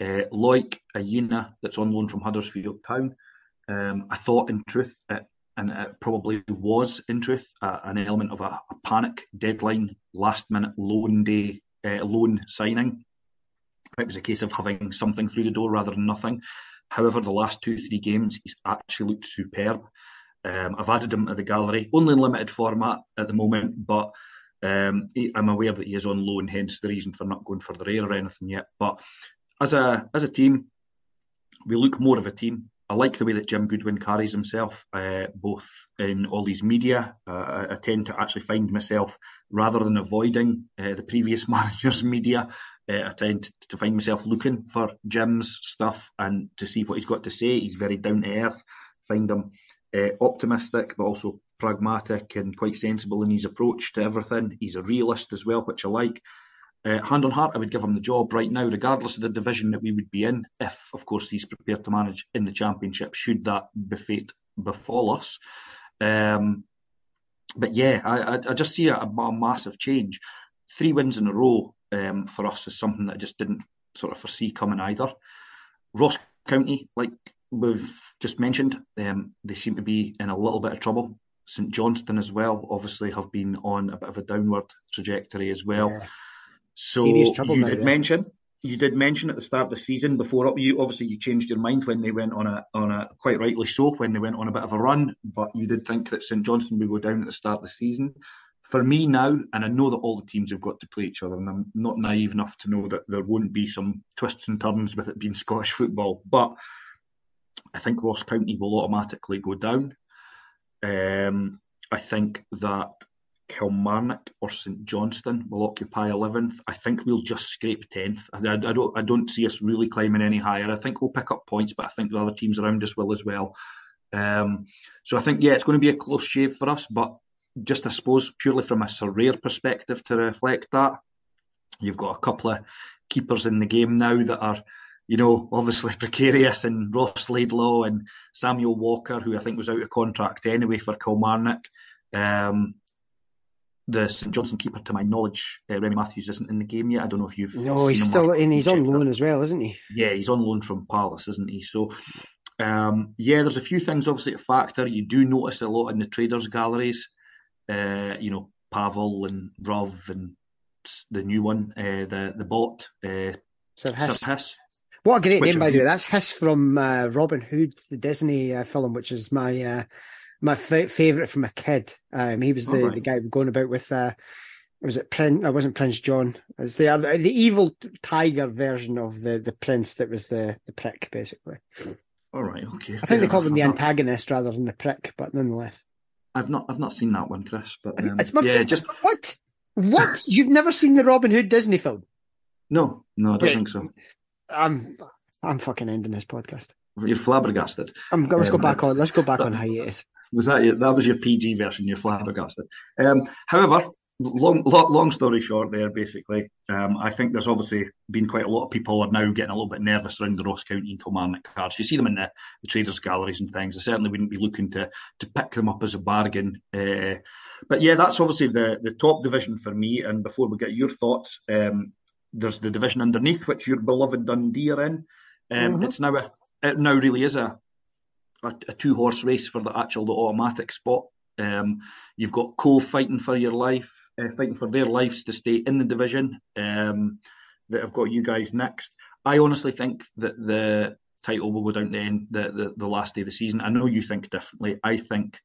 Uh, Loick Ayina, that's on loan from Huddersfield Town. Um, I thought, in truth, it, and it probably was, in truth, uh, an element of a, a, panic deadline, last minute loan day, uh, loan signing. It was a case of having something through the door rather than nothing. However, the last two, three games, he's actually looked superb. Um, I've added him to the gallery, only in limited format at the moment, but um, I'm aware that he is on loan, hence the reason for not going for the rare or anything yet. But as a as a team, we look more of a team. I like the way that Jim Goodwin carries himself, uh, both in all these media. Uh, I tend to actually find myself, rather than avoiding uh, the previous manager's media, uh, I tend to find myself looking for Jim's stuff and to see what he's got to say. He's very down to earth. Find him uh, optimistic, but also pragmatic and quite sensible in his approach to everything. He's a realist as well, which I like. Uh, hand on heart, I would give him the job right now, regardless of the division that we would be in, if, of course, he's prepared to manage in the Championship, should that befate befall us. Um, but yeah, I, I, just see a, a, massive change. Three wins in a row um, for us is something that I just didn't sort of foresee coming either. Ross County, like we've just mentioned, um, they seem to be in a little bit of trouble. St Johnstone as well, obviously, have been on a bit of a downward trajectory as well. Yeah. So you now, did yeah. mention you did mention at the start of the season before up you obviously you changed your mind when they went on a on a quite rightly so when they went on a bit of a run, but you did think that St Johnstone would go down at the start of the season. For me now, and I know that all the teams have got to play each other, and I'm not naive enough to know that there won't be some twists and turns with it being Scottish football, but I think Ross County will automatically go down. Um, I think that Kilmarnock or St Johnstone will occupy 11th. I think we'll just scrape 10th. I, I, I, don't I don't see us really climbing any higher. I think we'll pick up points, but I think the other teams around us will as well. Um, so I think yeah, it's going to be a close shave for us. But just I suppose purely from a Sorare perspective to reflect that, you've got a couple of keepers in the game now that are you know, obviously precarious and Ross Laidlaw and Samuel Walker, who I think was out of contract anyway for Kilmarnock. Um, the St Johnstone keeper, to my knowledge, uh, Remi Matthews isn't in the game yet. I don't know if you've. No, he's still in. He's on loan as well, isn't he? Yeah, he's on loan from Palace, isn't he? So, um, yeah, there's a few things obviously to factor. You do notice a lot in the traders' galleries. Uh, you know, Pavel and Rov and the new one, uh, the the bot, uh, Sir Hiss. Sir Hiss. What a great name, by the way. That's Hiss from uh, Robin Hood, the Disney uh, film, which is my uh, my f- favorite from a kid. Um, he was the, right. the guy going about with. Uh, was it Prince? I wasn't Prince John. It was the other, the evil tiger version of the the prince that was the the prick, basically. All right. Okay. I think they called him the antagonist rather than the prick, but nonetheless. I've not I've not seen that one, Kris. But um, it's my yeah, just what what you've never seen the Robin Hood Disney film? No, no, I don't Wait, think so. I'm I'm fucking ending this podcast. You're flabbergasted. I'm, let's um, go back on. Let's go back on hiatus. Was that your, that was your PG version? You're flabbergasted. Um, however, long, long, long story short, there basically, um, I think there's obviously been quite a lot of people are now getting a little bit nervous around the Ross County and Kilmarnock cards. You see them in the, the traders' galleries and things. I certainly wouldn't be looking to to pick them up as a bargain. Uh, but yeah, that's obviously the the top division for me. And before we get your thoughts, um, there's the division underneath which your beloved Dundee are in. Um, mm-hmm. It's now a it now really is a a, a two horse race for the actual the automatic spot. Um, you've got Cove fighting for your life, uh, fighting for their lives to stay in the division. Um, that have got you guys next. I honestly think that the title will go down to the end, the, the, the last day of the season. I know you think differently. I think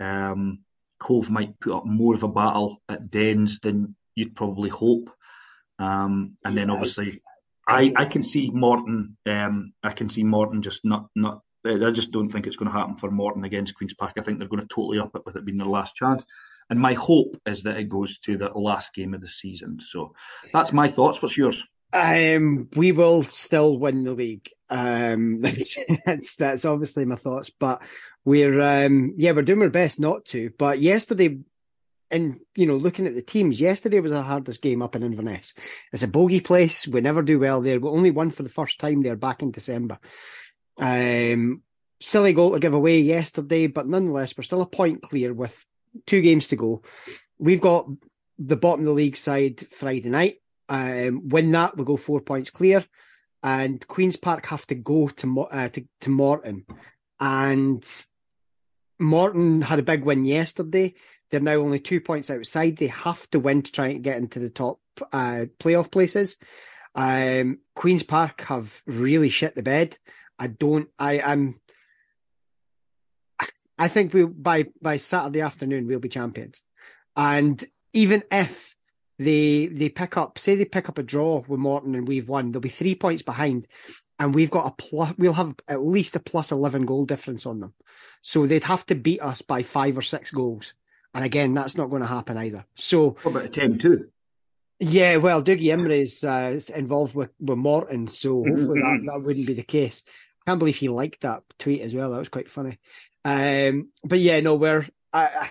um, Cove might put up more of a battle at Dens than you'd probably hope. Um, and then obviously, I, I can see Morton. Um, I can see Morton just not not. I just don't think it's going to happen for Morton against Queens Park. I think they're going to totally up it with it being their last chance. And my hope is that it goes to the last game of the season. So that's my thoughts. What's yours? Um, we will still win the league. Um, that's, that's, obviously my thoughts, but we're um, yeah, we're doing our best not to. But yesterday, and you know, looking at the teams, yesterday was our hardest game up in Inverness. It's a bogey place. We never do well there. We only won for the first time there back in December. Um, silly goal to give away yesterday, but nonetheless, we're still a point clear with two games to go. We've got the bottom of the league side Friday night. Um, win that, we go four points clear, and Queens Park have to go to uh, to, to Morton, and Morton had a big win yesterday. They're now only two points outside. They have to win to try and get into the top uh, playoff places. Um, Queens Park have really shit the bed. I don't. I am. I think we by by Saturday afternoon we'll be champions, and even if they they pick up say they pick up a draw with Morton and we've won, they'll be three points behind, and we've got a plus. We'll have at least a plus eleven goal difference on them, so they'd have to beat us by five or six goals, and again that's not going to happen either. So what about a ten two? Yeah, well, Dougie Imrie's uh, involved with, with Morton, so hopefully that, that wouldn't be the case. Can't believe he liked that tweet as well. That was quite funny. Um, but yeah, no, we're I,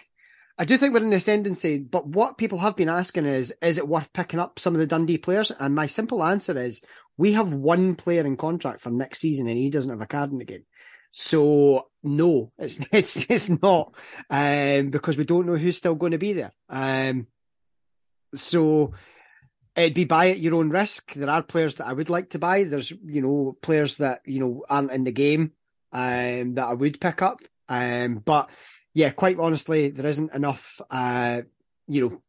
I do think we're in ascendancy, but what people have been asking is, is it worth picking up some of the Dundee players? And my simple answer is, we have one player in contract for next season, and he doesn't have a card in the game. So no, it's it's it's not, um, because we don't know who's still going to be there. Um, so it'd be buy at your own risk. There are players that I would like to buy. There's you know players that you know aren't in the game um, that I would pick up. Um, but yeah, quite honestly, there isn't enough. Uh, you know,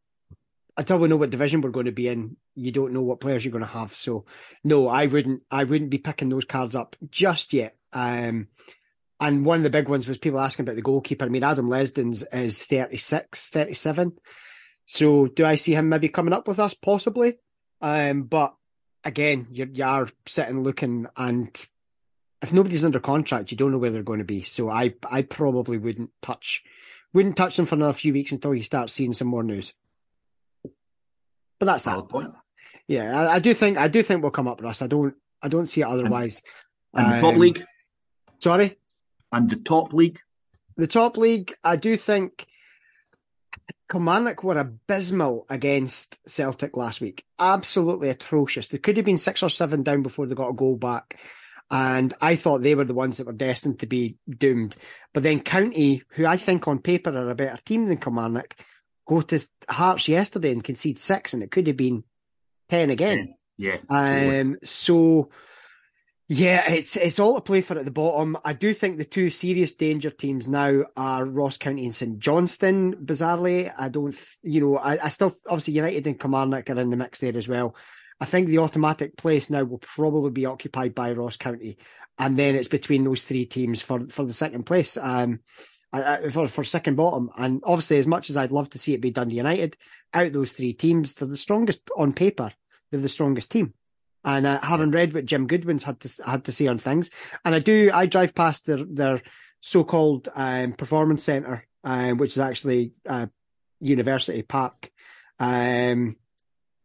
until we know what division we're going to be in, you don't know what players you're going to have. So, no, I wouldn't. I wouldn't be picking those cards up just yet. Um, and one of the big ones was people asking about the goalkeeper. I mean, Adam Legzdins is 36, 37. So, do I see him maybe coming up with us? Possibly. Um, but again, you're, you are sitting looking and if nobody's under contract, you don't know where they're going to be. So I I probably wouldn't touch wouldn't touch them for another few weeks until you start seeing some more news. But that's that. Point. Yeah, I, I, do think I do think we'll come up, Russ. I don't I don't see it otherwise. And, and the top um, league. Sorry. And the top league. The top league, I do think Kilmarnock were abysmal against Celtic last week. Absolutely atrocious. They could have been six or seven down before they got a goal back. And I thought they were the ones that were destined to be doomed. But then County, who I think on paper are a better team than Kilmarnock, go to Hearts yesterday and concede six, and it could have been ten again. Yeah. yeah um. So. Yeah, it's it's all to play for at the bottom. I do think the two serious danger teams now are Ross County and St Johnstone. Bizarrely, I don't, you know, I, I still obviously United and Kilmarnock are in the mix there as well. I think the automatic place now will probably be occupied by Ross County, and then it's between those three teams for for the second place. Um, for for second bottom, and obviously, as much as I'd love to see it be Dundee United, out those three teams, they're the strongest on paper. They're the strongest team. And uh, having read what Jim Goodwin's had to had to say on things, and I do, I drive past their their so-called um, performance centre, um, which is actually uh, University Park. Um,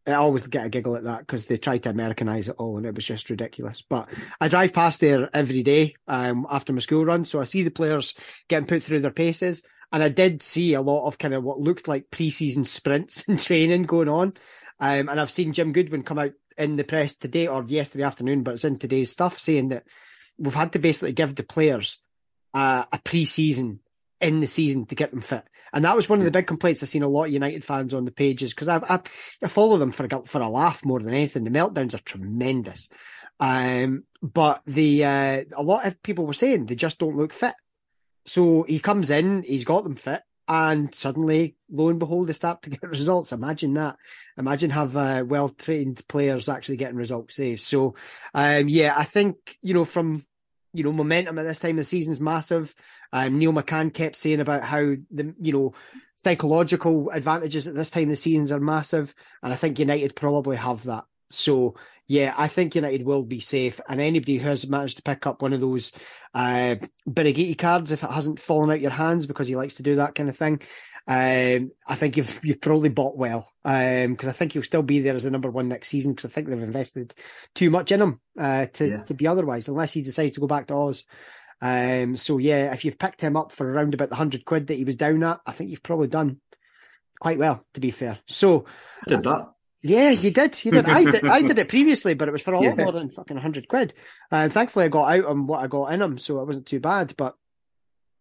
I always get a giggle at that because they tried to Americanize it all and it was just ridiculous. But I drive past there every day um, after my school run, so I see the players getting put through their paces. And I did see a lot of kind of what looked like pre-season sprints and training going on. Um, and I've seen Jim Goodwin come out in the press today or yesterday afternoon, but it's in today's stuff saying that we've had to basically give the players uh, a pre-season in the season to get them fit. And that was one of the big complaints I've seen a lot of United fans on the pages because I, I, I, follow them for a, for a laugh more than anything. The meltdowns are tremendous. Um, but the, uh, a lot of people were saying they just don't look fit. So he comes in, he's got them fit, and suddenly, lo and behold, they start to get results. Imagine that. Imagine have uh, well trained players actually getting results. Eh? So, um, yeah, I think you know from you know, momentum at this time of the season is massive. Um, Neil McCann kept saying about how the, you know, psychological advantages at this time of the seasons are massive. And I think United probably have that. So yeah, I think United will be safe, and anybody who has managed to pick up one of those uh, Birighitti cards, if it hasn't fallen out your hands because he likes to do that kind of thing, um, I think you've you've probably bought well because um, I think he'll still be there as the number one next season because I think they've invested too much in him uh, to yeah. to be otherwise, unless he decides to go back to Oz. Um, so yeah, if you've picked him up for around about the hundred quid that he was down at, I think you've probably done quite well, to be fair. So I did that. Yeah, you did. You did. I did. I did it previously, but it was for a lot more than fucking hundred quid. And thankfully, I got out on what I got in them, so it wasn't too bad. But,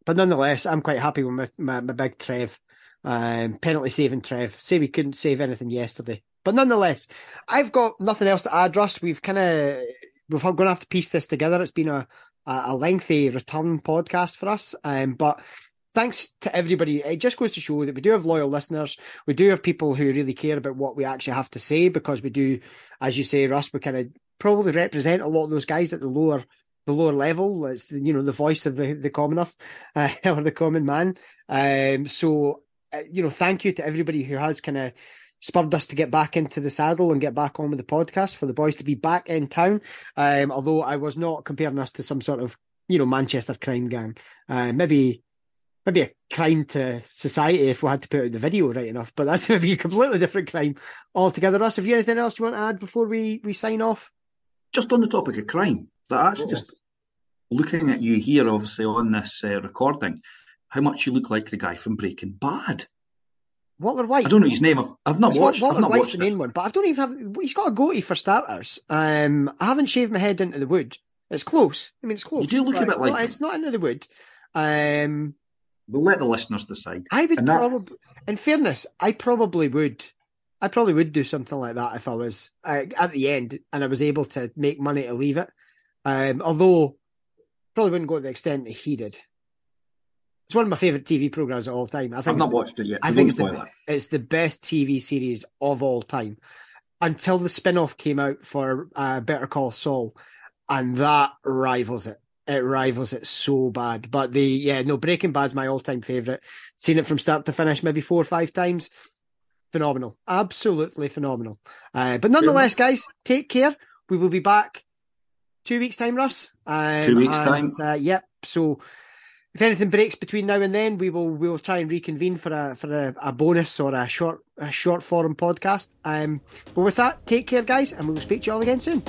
but nonetheless, I'm quite happy with my my, my big Trev, um, penalty saving Trev. Say we couldn't save anything yesterday, but nonetheless, I've got nothing else to add. Russ, we've kind of we're going to have to piece this together. It's been a a lengthy return podcast for us, um, but thanks to everybody. It just goes to show that we do have loyal listeners. We do have people who really care about what we actually have to say because we do, as you say, Russ, we kind of probably represent a lot of those guys at the lower the lower level. It's you know the voice of the the commoner uh, or the common man. Um, so uh, you know, thank you to everybody who has kind of spurred us to get back into the saddle and get back on with the podcast for the boys to be back in town. Um, although I was not comparing us to some sort of you know Manchester crime gang. Uh, maybe maybe a crime to society if we had to put out the video right enough, but that's maybe a completely different crime altogether. Russ, have you anything else you want to add before we, we sign off? Just on the topic of crime, actually oh. just looking at you here, obviously on this uh, recording, how much you look like the guy from Breaking Bad. Walter White. I don't know his name. I've, I've not it's watched. Walter I've not White's watched the main one, but I don't even have. He's got a goatee for starters. Um, I haven't shaved my head into the wood. It's close. I mean, it's close. You do look a bit it's like. Not, it's not into the wood. Um, We'll let the listeners decide. I would probably, in fairness, I probably would. I probably would do something like that if I was uh, at the end and I was able to make money to leave it. Um, although, probably wouldn't go to the extent that he did. It's one of my favourite TV programs of all time. I think I've not watched it yet. I think it's the, it's the, best TV series of all time until the spin off came out for uh, Better Call Saul, and that rivals it it rivals it so bad. But the yeah, no, Breaking Bad's my all time favourite. Seen it from start to finish, maybe four or five times. Phenomenal, absolutely phenomenal. Uh, but nonetheless, guys, take care. We will be back two weeks time, Russ. Um, two weeks and, time. Uh, yep. So if anything breaks between now and then, we will we will try and reconvene for a for a, a bonus or a short a short forum podcast. Um, but with that, take care, guys, and we will speak to you all again soon.